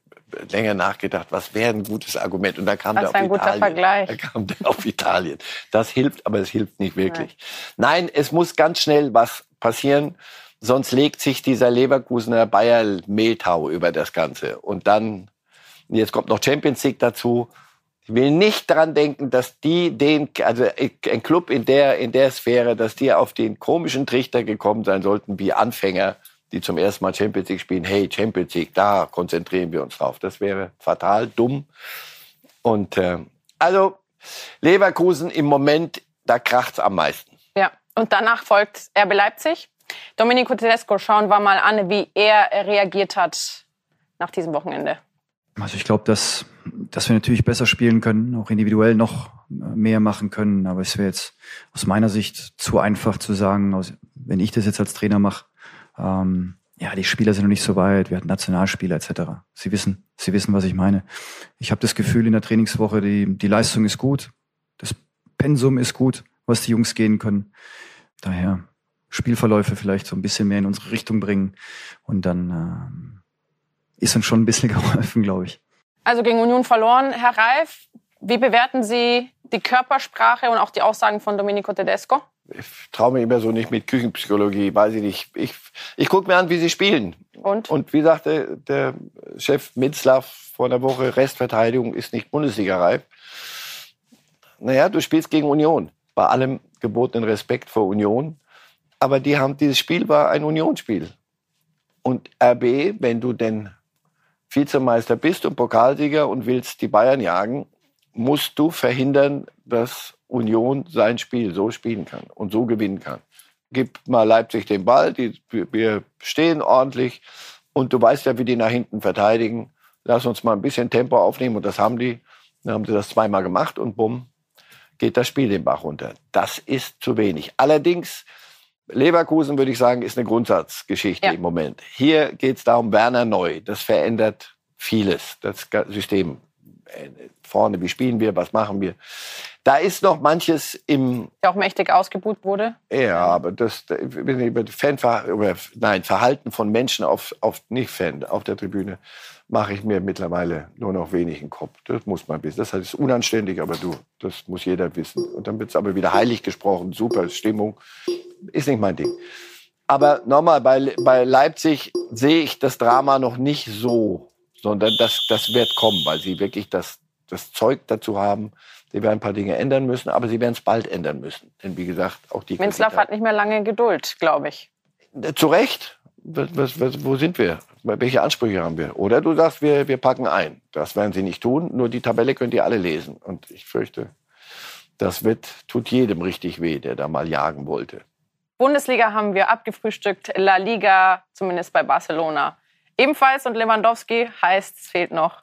länger nachgedacht, was wäre ein gutes Argument. Und dann kam das der auf Italien. Vergleich. Da kam der auf Italien. Das hilft, aber es hilft nicht wirklich. Nein. Nein, es muss ganz schnell was passieren, sonst legt sich dieser Leverkusener Bayer Mehltau über das Ganze. Und dann, jetzt kommt noch Champions League dazu. Ich will nicht daran denken, dass die den, also ein Club in der, in der Sphäre, dass die auf den komischen Trichter gekommen sein sollten, wie Anfänger die zum ersten Mal Champions League spielen, hey, Champions League, da konzentrieren wir uns drauf. Das wäre fatal dumm. Und äh, also Leverkusen im Moment, da kracht's am meisten. Ja, und danach folgt RB Leipzig. Domenico Tedesco, schauen wir mal an, wie er reagiert hat nach diesem Wochenende. Also ich glaube, dass, dass wir natürlich besser spielen können, auch individuell noch mehr machen können. Aber es wäre jetzt aus meiner Sicht zu einfach zu sagen, wenn ich das jetzt als Trainer mache, ähm, ja, die Spieler sind noch nicht so weit, wir hatten Nationalspieler etc. Sie wissen, sie wissen, was ich meine. Ich habe das Gefühl in der Trainingswoche, die, die Leistung ist gut, das Pensum ist gut, was die Jungs gehen können. Daher Spielverläufe vielleicht so ein bisschen mehr in unsere Richtung bringen und dann ähm, ist uns schon ein bisschen geholfen, glaube ich. Also gegen Union verloren, Herr Reif. Wie bewerten Sie die Körpersprache und auch die Aussagen von Domenico Tedesco? ich traue mir immer so nicht mit Küchenpsychologie, weiß ich nicht. Ich, ich gucke mir an, wie sie spielen. Und? Und wie sagte der Chef Mitzlaff vor einer Woche, Restverteidigung ist nicht Bundesliga-reif. Naja, du spielst gegen Union. Bei allem gebotenen Respekt vor Union. Aber die haben, dieses Spiel war ein Unionsspiel. Und RB, wenn du denn Vizemeister bist und Pokalsieger und willst die Bayern jagen, musst du verhindern, dass Union sein Spiel so spielen kann und so gewinnen kann. Gib mal Leipzig den Ball, die, wir stehen ordentlich und du weißt ja, wie die nach hinten verteidigen. Lass uns mal ein bisschen Tempo aufnehmen und das haben die. Dann haben sie das zweimal gemacht und bumm, geht das Spiel den Bach runter. Das ist zu wenig. Allerdings, Leverkusen, würde ich sagen, ist eine Grundsatzgeschichte ja. im Moment. Hier geht es darum, Werner neu. Das verändert vieles, das System. Äh, vorne, wie spielen wir, was machen wir. Da ist noch manches im. Der auch mächtig ausgebucht wurde. Ja, aber das, über Fanver nein, Verhalten von Menschen auf, auf nicht Fan, auf der Tribüne, mache ich mir mittlerweile nur noch wenig im Kopf. Das muss man wissen. Das ist unanständig, aber du, das muss jeder wissen. Und dann wird es aber wieder heilig gesprochen, super Stimmung. Ist nicht mein Ding. Aber nochmal, bei, bei Leipzig sehe ich das Drama noch nicht so, sondern das, das wird kommen, weil sie wirklich das, das Zeug dazu haben, Sie werden ein paar Dinge ändern müssen, aber sie werden es bald ändern müssen. Denn wie gesagt, auch die. Minzlaff hat nicht mehr lange Geduld, glaube ich. Äh, zu Recht. Was, was, wo sind wir? Welche Ansprüche haben wir? Oder du sagst, wir, wir packen ein. Das werden sie nicht tun. Nur die Tabelle könnt ihr alle lesen. Und ich fürchte, das wird, tut jedem richtig weh, der da mal jagen wollte. Bundesliga haben wir abgefrühstückt. La Liga, zumindest bei Barcelona. Ebenfalls und Lewandowski heißt, es fehlt noch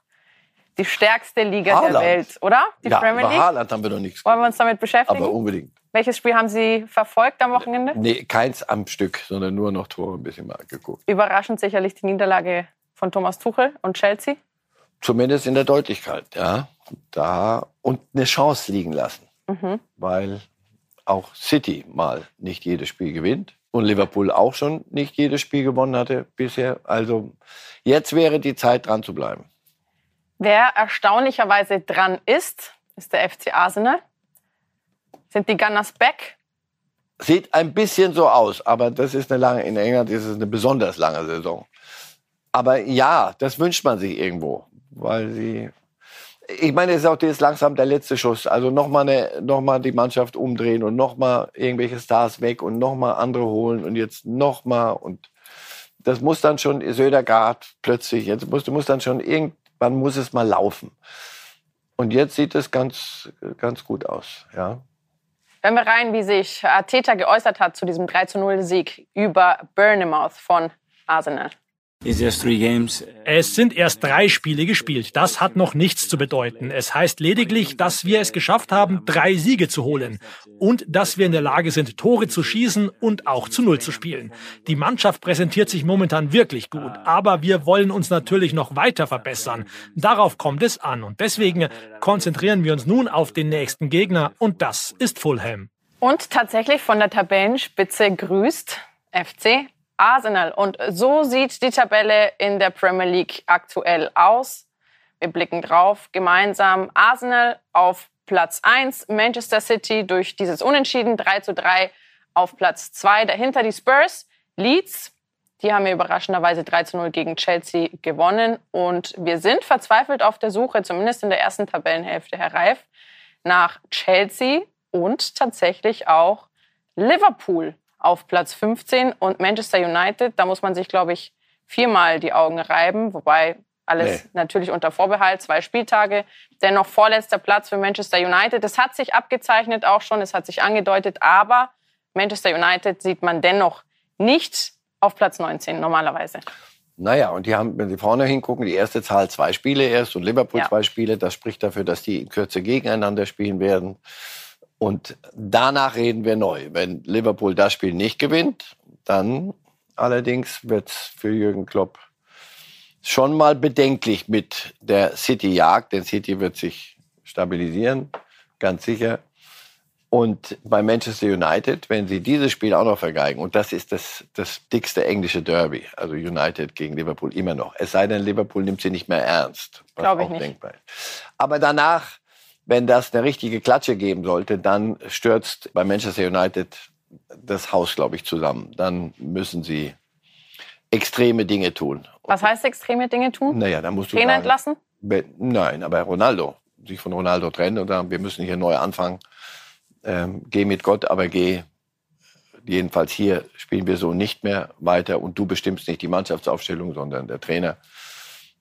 die stärkste Liga Haaland. der Welt, oder? Die ja, Premier League. Über Haaland haben wir noch nichts. Wollen wir uns damit beschäftigen? Aber unbedingt. Welches Spiel haben Sie verfolgt am Wochenende? Nee, keins am Stück, sondern nur noch Tore ein bisschen mal geguckt. Überraschend sicherlich die Niederlage von Thomas Tuchel und Chelsea. Zumindest in der Deutlichkeit, ja. Da und eine Chance liegen lassen. Mhm. Weil auch City mal nicht jedes Spiel gewinnt und Liverpool auch schon nicht jedes Spiel gewonnen hatte bisher. Also jetzt wäre die Zeit dran zu bleiben. Wer erstaunlicherweise dran ist, ist der FC Arsenal. Sind die Gunners back? Sieht ein bisschen so aus, aber das ist eine lange, in England ist es eine besonders lange Saison. Aber ja, das wünscht man sich irgendwo, weil sie, ich meine, es ist auch jetzt langsam der letzte Schuss. Also nochmal noch mal die Mannschaft umdrehen und nochmal irgendwelche Stars weg und nochmal andere holen und jetzt nochmal und das muss dann schon Södergaard plötzlich, jetzt muss, du dann schon irgend, wann muss es mal laufen? Und jetzt sieht es ganz, ganz gut aus, ja. Wenn wir rein, wie sich Arteta geäußert hat zu diesem 3 0 Sieg über Bournemouth von Arsenal. Es sind erst drei Spiele gespielt. Das hat noch nichts zu bedeuten. Es heißt lediglich, dass wir es geschafft haben, drei Siege zu holen und dass wir in der Lage sind, Tore zu schießen und auch zu Null zu spielen. Die Mannschaft präsentiert sich momentan wirklich gut, aber wir wollen uns natürlich noch weiter verbessern. Darauf kommt es an und deswegen konzentrieren wir uns nun auf den nächsten Gegner und das ist Fulham. Und tatsächlich von der Tabellenspitze grüßt FC Arsenal. Und so sieht die Tabelle in der Premier League aktuell aus. Wir blicken drauf gemeinsam. Arsenal auf Platz 1, Manchester City durch dieses Unentschieden 3 zu 3 auf Platz 2. Dahinter die Spurs, Leeds. Die haben ja überraschenderweise 3 zu 0 gegen Chelsea gewonnen. Und wir sind verzweifelt auf der Suche, zumindest in der ersten Tabellenhälfte, Herr Reif, nach Chelsea und tatsächlich auch Liverpool auf Platz 15 und Manchester United, da muss man sich, glaube ich, viermal die Augen reiben, wobei alles nee. natürlich unter Vorbehalt, zwei Spieltage. Dennoch vorletzter Platz für Manchester United. Das hat sich abgezeichnet auch schon, es hat sich angedeutet, aber Manchester United sieht man dennoch nicht auf Platz 19 normalerweise. Naja, und die haben, wenn Sie vorne hingucken, die erste Zahl zwei Spiele erst und Liverpool ja. zwei Spiele. Das spricht dafür, dass die in Kürze gegeneinander spielen werden. Und danach reden wir neu. Wenn Liverpool das Spiel nicht gewinnt, dann allerdings wird es für Jürgen Klopp schon mal bedenklich mit der City-Jagd, denn City wird sich stabilisieren, ganz sicher. Und bei Manchester United, wenn sie dieses Spiel auch noch vergeigen, und das ist das, das dickste englische Derby, also United gegen Liverpool immer noch. Es sei denn, Liverpool nimmt sie nicht mehr ernst. Glaube ich nicht. Denkbar ist. Aber danach wenn das eine richtige Klatsche geben sollte, dann stürzt bei Manchester United das Haus, glaube ich, zusammen. Dann müssen sie extreme Dinge tun. Was heißt extreme Dinge tun? Naja, da musst du Trainer entlassen? Nein, aber Ronaldo. Sich von Ronaldo trennen und sagen, wir müssen hier neu anfangen. Ähm, geh mit Gott, aber geh. Jedenfalls hier spielen wir so nicht mehr weiter und du bestimmst nicht die Mannschaftsaufstellung, sondern der Trainer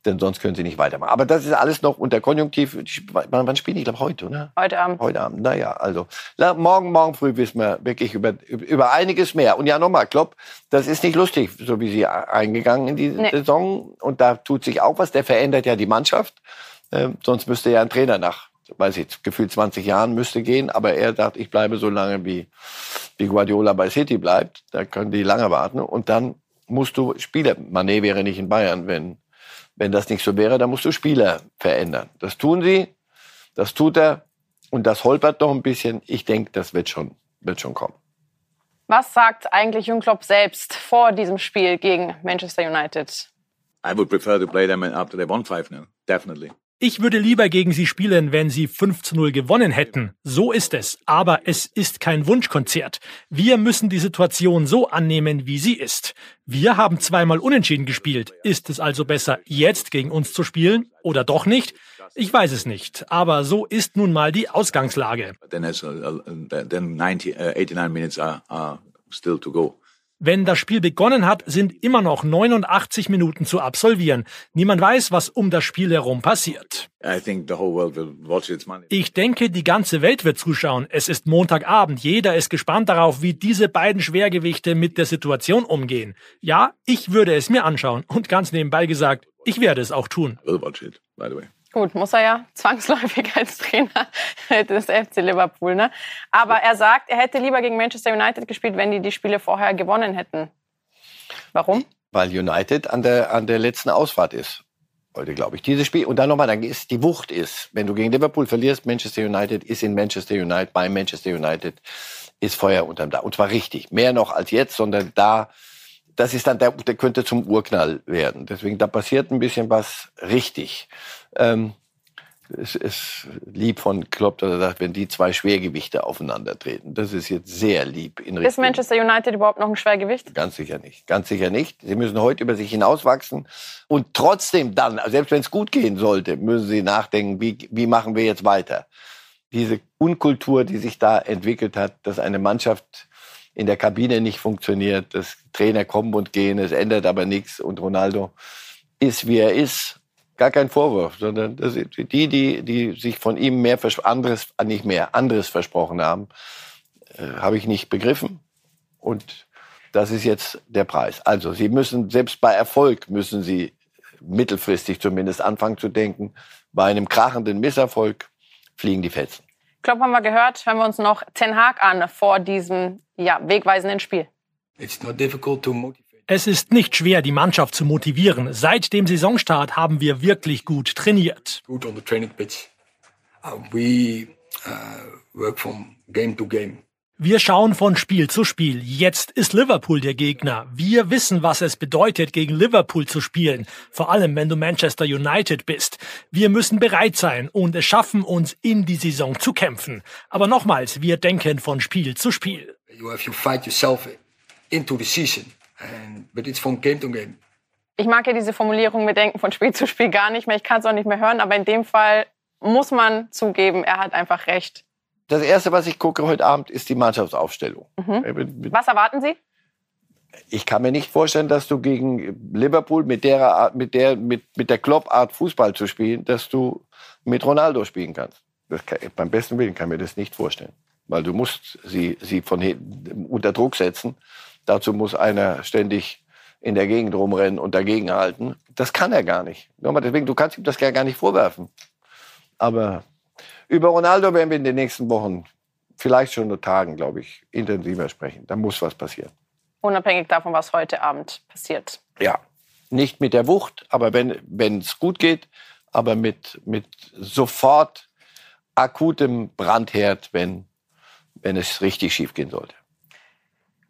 denn sonst können sie nicht weitermachen. Aber das ist alles noch unter Konjunktiv. Wann spielen die? Ich glaube heute, oder? Heute Abend. Heute Abend. Naja, also morgen, morgen früh wissen wir wirklich über, über einiges mehr. Und ja, nochmal, Klopp, das ist nicht lustig, so wie sie eingegangen in die nee. Saison. Und da tut sich auch was. Der verändert ja die Mannschaft. Ähm, sonst müsste ja ein Trainer nach, weiß ich, gefühlt 20 Jahren müsste gehen. Aber er sagt, ich bleibe so lange, wie, wie Guardiola bei City bleibt. Da können die lange warten. Und dann musst du Spieler. Mané wäre nicht in Bayern, wenn wenn das nicht so wäre, dann musst du Spieler verändern. Das tun sie, das tut er und das holpert noch ein bisschen. Ich denke, das wird schon, wird schon kommen. Was sagt eigentlich Jürgen Klopp selbst vor diesem Spiel gegen Manchester United? I would prefer to play them after they won 5-0, definitely. Ich würde lieber gegen sie spielen, wenn sie 5 zu 0 gewonnen hätten. So ist es. Aber es ist kein Wunschkonzert. Wir müssen die Situation so annehmen, wie sie ist. Wir haben zweimal unentschieden gespielt. Ist es also besser, jetzt gegen uns zu spielen oder doch nicht? Ich weiß es nicht. Aber so ist nun mal die Ausgangslage. Then, 90, uh, 89 minutes are still to go. Wenn das Spiel begonnen hat, sind immer noch 89 Minuten zu absolvieren. Niemand weiß, was um das Spiel herum passiert. Ich denke, die ganze Welt wird zuschauen. Es ist Montagabend. Jeder ist gespannt darauf, wie diese beiden Schwergewichte mit der Situation umgehen. Ja, ich würde es mir anschauen. Und ganz nebenbei gesagt, ich werde es auch tun. Gut, muss er ja zwangsläufig als Trainer des FC Liverpool. Ne? Aber er sagt, er hätte lieber gegen Manchester United gespielt, wenn die die Spiele vorher gewonnen hätten. Warum? Weil United an der, an der letzten Ausfahrt ist. Heute, glaube ich. Dieses Spiel, und dann nochmal, dann ist die Wucht ist, wenn du gegen Liverpool verlierst, Manchester United ist in Manchester United, bei Manchester United ist Feuer unterm Dach. Und zwar richtig. Mehr noch als jetzt, sondern da, das ist dann, der, der könnte zum Urknall werden. Deswegen, da passiert ein bisschen was richtig. Ähm, es ist lieb von Klopp, dass er sagt, wenn die zwei Schwergewichte aufeinandertreten. Das ist jetzt sehr lieb. In ist Manchester United überhaupt noch ein Schwergewicht? Ganz sicher nicht. Ganz sicher nicht. Sie müssen heute über sich hinauswachsen. Und trotzdem dann, selbst wenn es gut gehen sollte, müssen sie nachdenken, wie, wie machen wir jetzt weiter? Diese Unkultur, die sich da entwickelt hat, dass eine Mannschaft in der Kabine nicht funktioniert, dass Trainer kommen und gehen, es ändert aber nichts und Ronaldo ist, wie er ist gar kein Vorwurf, sondern das die, die, die sich von ihm mehr anderes, nicht mehr anderes versprochen haben, äh, habe ich nicht begriffen. Und Das ist jetzt der Preis. Also Sie müssen, selbst bei Erfolg müssen Sie mittelfristig zumindest anfangen zu denken. Bei einem krachenden Misserfolg fliegen die Fetzen. Klopp haben wir gehört. Hören wir uns noch Ten Hag an vor diesem ja, wegweisenden Spiel. Es ist nicht schwer, die Mannschaft zu motivieren. Seit dem Saisonstart haben wir wirklich gut trainiert. Gut on the training pitch. Uh, we uh, work from game to game. Wir schauen von Spiel zu Spiel. Jetzt ist Liverpool der Gegner. Wir wissen, was es bedeutet, gegen Liverpool zu spielen. Vor allem, wenn du Manchester United bist. Wir müssen bereit sein und es schaffen, uns in die Saison zu kämpfen. Aber nochmals, wir denken von Spiel zu Spiel. You have to fight yourself into the season. And, but it's from game to game. Ich mag ja diese Formulierung, wir denken von Spiel zu Spiel gar nicht mehr. Ich kann es auch nicht mehr hören, aber in dem Fall muss man zugeben, er hat einfach recht. Das Erste, was ich gucke heute Abend, ist die Mannschaftsaufstellung. Mhm. Was erwarten Sie? Ich kann mir nicht vorstellen, dass du gegen Liverpool mit der Art, mit der, mit, mit der Klopp-Art Fußball zu spielen, dass du mit Ronaldo spielen kannst. Kann, beim besten Willen kann ich mir das nicht vorstellen. Weil du musst sie, sie von unter Druck setzen. Dazu muss einer ständig in der Gegend rumrennen und dagegen halten. Das kann er gar nicht. Deswegen, du kannst ihm das gar nicht vorwerfen. Aber über Ronaldo werden wir in den nächsten Wochen, vielleicht schon nur Tagen, glaube ich, intensiver sprechen. Da muss was passieren. Unabhängig davon, was heute Abend passiert. Ja, nicht mit der Wucht, aber wenn es gut geht, aber mit, mit sofort akutem Brandherd, wenn, wenn es richtig schief gehen sollte.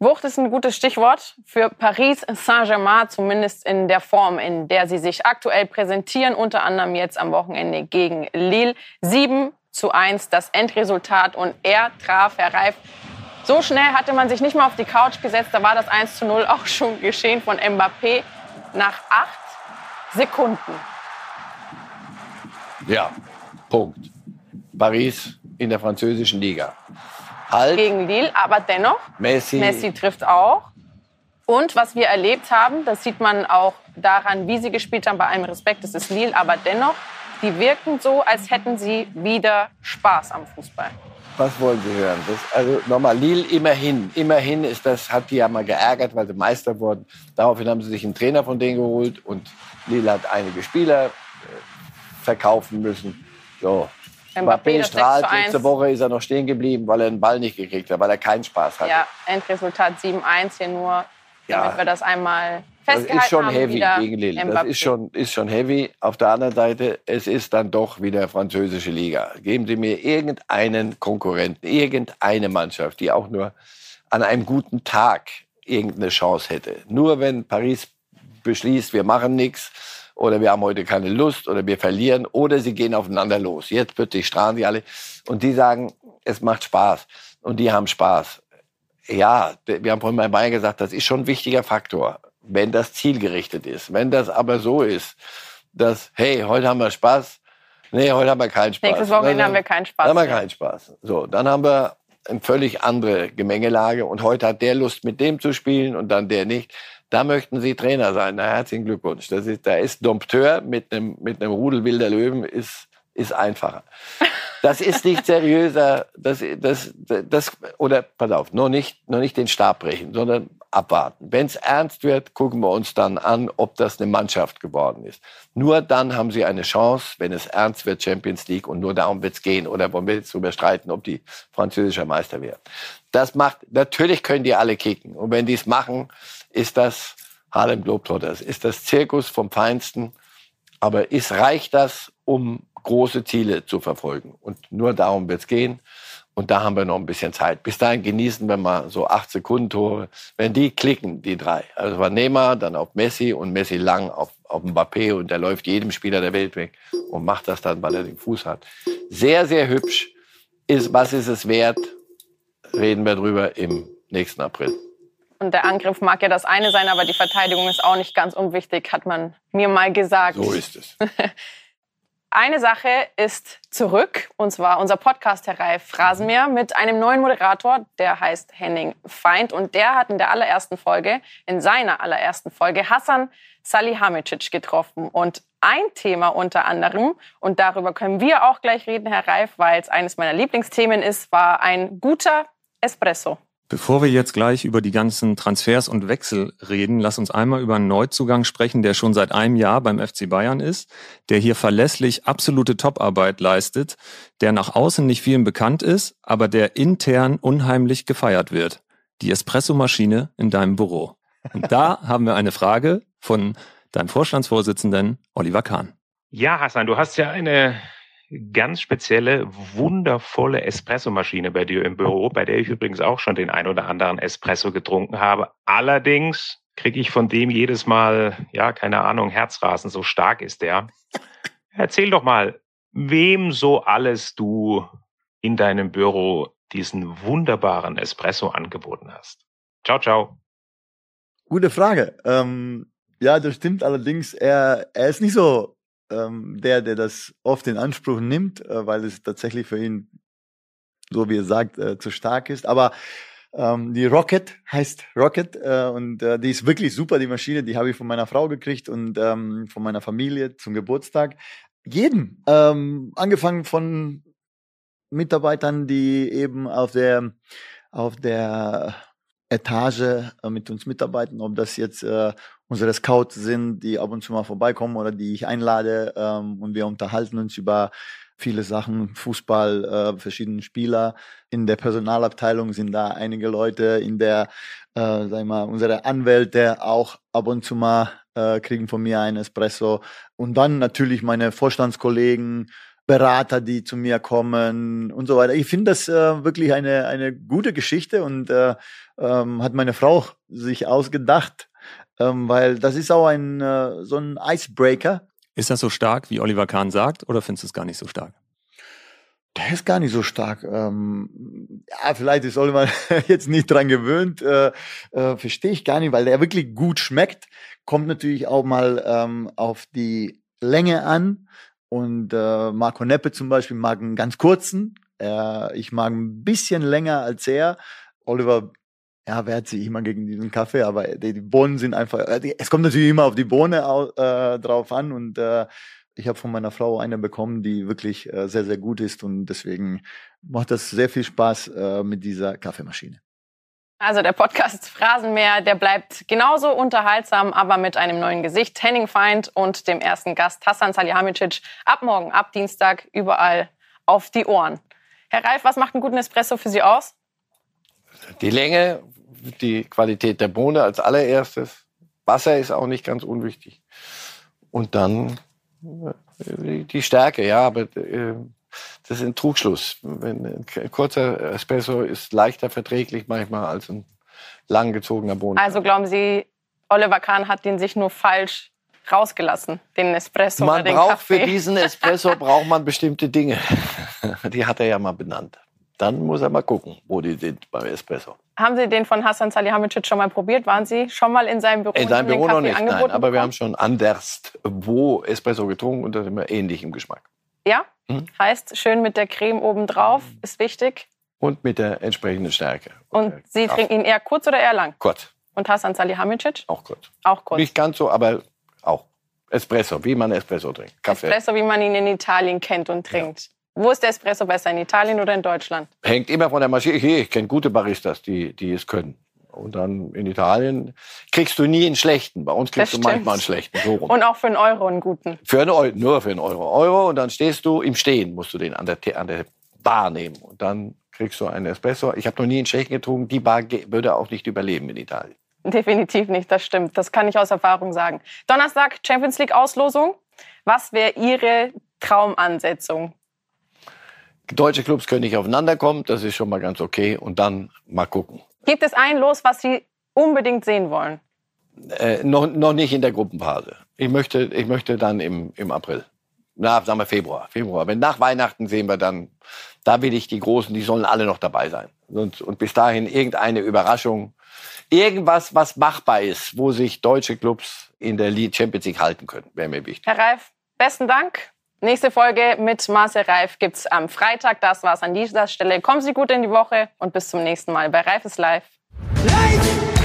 Wucht ist ein gutes Stichwort für Paris Saint-Germain, zumindest in der Form, in der sie sich aktuell präsentieren, unter anderem jetzt am Wochenende gegen Lille. 7 zu 1 das Endresultat und er traf, Herr Reif. So schnell hatte man sich nicht mal auf die Couch gesetzt, da war das 1 zu 0 auch schon geschehen von Mbappé nach acht Sekunden. Ja, Punkt. Paris in der französischen Liga. Halt. Gegen Lille, aber dennoch, Messi. Messi trifft auch. Und was wir erlebt haben, das sieht man auch daran, wie sie gespielt haben, bei allem Respekt, das ist Lille, aber dennoch, die wirken so, als hätten sie wieder Spaß am Fußball. Was wollen Sie hören? Das, also nochmal, Lille immerhin. Immerhin ist das, hat die ja mal geärgert, weil sie Meister wurden. Daraufhin haben sie sich einen Trainer von denen geholt und Lille hat einige Spieler äh, verkaufen müssen. So. Mbappé strahlt. Letzte Woche ist er noch stehen geblieben, weil er den Ball nicht gekriegt hat, weil er keinen Spaß hatte. Ja, Endresultat 7-1 hier nur, damit Ja. wir das einmal Das ist schon heavy gegen Lille. Das ist schon, ist schon heavy. Auf der anderen Seite, es ist dann doch wieder französische Liga. Geben Sie mir irgendeinen Konkurrenten, irgendeine Mannschaft, die auch nur an einem guten Tag irgendeine Chance hätte. Nur wenn Paris beschließt, wir machen nichts oder wir haben heute keine Lust oder wir verlieren oder sie gehen aufeinander los. Jetzt plötzlich strahlen die alle und die sagen, es macht Spaß und die haben Spaß. Ja, wir haben vorhin bei Bayern gesagt, das ist schon ein wichtiger Faktor, wenn das zielgerichtet ist. Wenn das aber so ist, dass, hey, heute haben wir Spaß, nee, heute haben wir keinen Spaß. Nächstes Wochenende Dann- haben wir keinen Spaß Dann haben wir keinen Spaß. So, dann haben wir eine völlig andere Gemengelage und heute hat der Lust, mit dem zu spielen und dann der nicht. Da möchten Sie Trainer sein. Na, herzlichen Glückwunsch. Das ist, da ist Dompteur mit einem, mit einem Rudel wilder Löwen ist, ist einfacher. Das ist nicht seriöser, das, das, das, oder, pass auf, noch nicht, noch nicht den Stab brechen, sondern abwarten. Wenn es ernst wird, gucken wir uns dann an, ob das eine Mannschaft geworden ist. Nur dann haben sie eine Chance, wenn es ernst wird, Champions League, und nur darum wird es gehen. Oder wollen wir jetzt darüber streiten, ob die französischer Meister werden. Das macht, natürlich können die alle kicken. Und wenn die es machen, ist das Harlem Globetrotters, ist das Zirkus vom Feinsten. Aber ist, reicht das, um große Ziele zu verfolgen? Und nur darum wird es gehen. Und da haben wir noch ein bisschen Zeit. Bis dahin genießen wir mal so acht Sekunden Tore. Wenn die klicken, die drei. Also war Neymar, dann auf Messi und Messi lang auf, auf Mbappé und der läuft jedem Spieler der Welt weg und macht das dann, weil er den Fuß hat. Sehr, sehr hübsch. Ist, was ist es wert? Reden wir drüber im nächsten April. Und der Angriff mag ja das eine sein, aber die Verteidigung ist auch nicht ganz unwichtig, hat man mir mal gesagt. So ist es. Eine Sache ist zurück, und zwar unser Podcast, Herr Reif Rasenmäher, mit einem neuen Moderator, der heißt Henning Feind. Und der hat in der allerersten Folge, in seiner allerersten Folge, Hassan Salihamidzic getroffen. Und ein Thema unter anderem, und darüber können wir auch gleich reden, Herr Reif, weil es eines meiner Lieblingsthemen ist, war ein guter Espresso. Bevor wir jetzt gleich über die ganzen Transfers und Wechsel reden, lass uns einmal über einen Neuzugang sprechen, der schon seit einem Jahr beim FC Bayern ist, der hier verlässlich absolute Toparbeit leistet, der nach außen nicht vielen bekannt ist, aber der intern unheimlich gefeiert wird. Die Espressomaschine in deinem Büro. Und da haben wir eine Frage von deinem Vorstandsvorsitzenden Oliver Kahn. Ja, Hassan, du hast ja eine ganz spezielle, wundervolle Espressomaschine bei dir im Büro, bei der ich übrigens auch schon den ein oder anderen Espresso getrunken habe. Allerdings kriege ich von dem jedes Mal, ja, keine Ahnung, Herzrasen, so stark ist der. Erzähl doch mal, wem so alles du in deinem Büro diesen wunderbaren Espresso angeboten hast. Ciao, ciao. Gute Frage. Ähm, ja, das stimmt allerdings. Er, er ist nicht so ähm, der, der das oft in Anspruch nimmt, äh, weil es tatsächlich für ihn, so wie er sagt, äh, zu stark ist. Aber ähm, die Rocket heißt Rocket äh, und äh, die ist wirklich super, die Maschine. Die habe ich von meiner Frau gekriegt und ähm, von meiner Familie zum Geburtstag. Jeden, ähm, angefangen von Mitarbeitern, die eben auf der auf der Etage äh, mit uns mitarbeiten, ob das jetzt äh, unsere Scouts sind, die ab und zu mal vorbeikommen oder die ich einlade ähm, und wir unterhalten uns über viele Sachen, Fußball, äh, verschiedene Spieler. In der Personalabteilung sind da einige Leute, in der, äh, sag ich mal, unsere Anwälte auch ab und zu mal äh, kriegen von mir einen Espresso. Und dann natürlich meine Vorstandskollegen, Berater, die zu mir kommen und so weiter. Ich finde das äh, wirklich eine, eine gute Geschichte und äh, ähm, hat meine Frau sich ausgedacht, ähm, weil das ist auch ein äh, so ein Icebreaker. Ist das so stark, wie Oliver Kahn sagt, oder findest du es gar nicht so stark? Der ist gar nicht so stark. Ähm, ja, vielleicht ist Oliver jetzt nicht dran gewöhnt. Äh, äh, Verstehe ich gar nicht, weil der wirklich gut schmeckt. Kommt natürlich auch mal ähm, auf die Länge an. Und äh, Marco Neppe zum Beispiel mag einen ganz kurzen. Äh, ich mag ein bisschen länger als er. Oliver, ja, wehrt sich immer gegen diesen Kaffee, aber die, die Bohnen sind einfach. Äh, es kommt natürlich immer auf die Bohne äh, drauf an und äh, ich habe von meiner Frau eine bekommen, die wirklich äh, sehr, sehr gut ist und deswegen macht das sehr viel Spaß äh, mit dieser Kaffeemaschine. Also der Podcast Phrasenmäher, der bleibt genauso unterhaltsam, aber mit einem neuen Gesicht. Henning Feind und dem ersten Gast Hassan Salihamidzic ab morgen, ab Dienstag überall auf die Ohren. Herr Reif, was macht einen guten Espresso für Sie aus? Die Länge, die Qualität der Bohne als allererstes. Wasser ist auch nicht ganz unwichtig. Und dann äh, die Stärke, ja, aber äh, das ist ein Trugschluss. ein kurzer Espresso ist leichter verträglich manchmal als ein langgezogener Bohnen. Also glauben Sie, Oliver Kahn hat den sich nur falsch rausgelassen, den Espresso man oder den braucht Kaffee. für diesen Espresso braucht man bestimmte Dinge. Die hat er ja mal benannt. Dann muss er mal gucken, wo die sind beim Espresso. Haben Sie den von Hassan Salihamidzic schon mal probiert? Waren Sie schon mal in seinem Büro? In seinem und Büro noch nicht, nein. Aber wir bekommen? haben schon anders wo Espresso getrunken und das ist immer ähnlich im Geschmack. Ja? Mhm. Heißt, schön mit der Creme obendrauf ist wichtig. Und mit der entsprechenden Stärke. Und Sie Kraft. trinken ihn eher kurz oder eher lang? Kurz, Und Hassan Salihamidzic? auch kurz. Auch kurz. Nicht ganz so, aber auch. Espresso, wie man Espresso trinkt. Kaffee. Espresso, wie man ihn in Italien kennt und trinkt. Wo ist der Espresso besser, in Italien oder in Deutschland? Hängt immer von der Maschine. Ich, ich kenne gute Baristas, die, die es können. Und dann in Italien kriegst du nie einen schlechten. Bei uns kriegst Das du manchmal einen stimmt. schlechten. So. Und auch für einen Euro einen guten. Für einen Euro, nur für einen Euro. Euro und dann stehst du im Stehen, musst du den an der, an der Bar nehmen. Und dann kriegst du einen Espresso. Ich habe noch nie einen schlechten getrunken. Die Bar würde auch nicht überleben in Italien. Definitiv nicht, das stimmt. Das kann ich aus Erfahrung sagen. Donnerstag Champions League Auslosung. Was wäre Ihre Traumansetzung? Deutsche Clubs können nicht aufeinander kommen, das ist schon mal ganz okay. Und dann mal gucken. Gibt es ein Los, was Sie unbedingt sehen wollen? Äh, noch, noch nicht in der Gruppenphase. Ich möchte, ich möchte dann im, im April. Na, sagen wir Februar. Februar. Wenn nach Weihnachten sehen wir dann, da will ich die Großen, die sollen alle noch dabei sein. Und, und bis dahin irgendeine Überraschung. Irgendwas, was machbar ist, wo sich deutsche Clubs in der League Champions League halten können, wäre mir wichtig. Herr Reif, besten Dank. Nächste Folge mit Marcel Reif gibt's am Freitag. Das war's an dieser Stelle. Kommen Sie gut in die Woche und bis zum nächsten Mal bei Reif ist live. Live!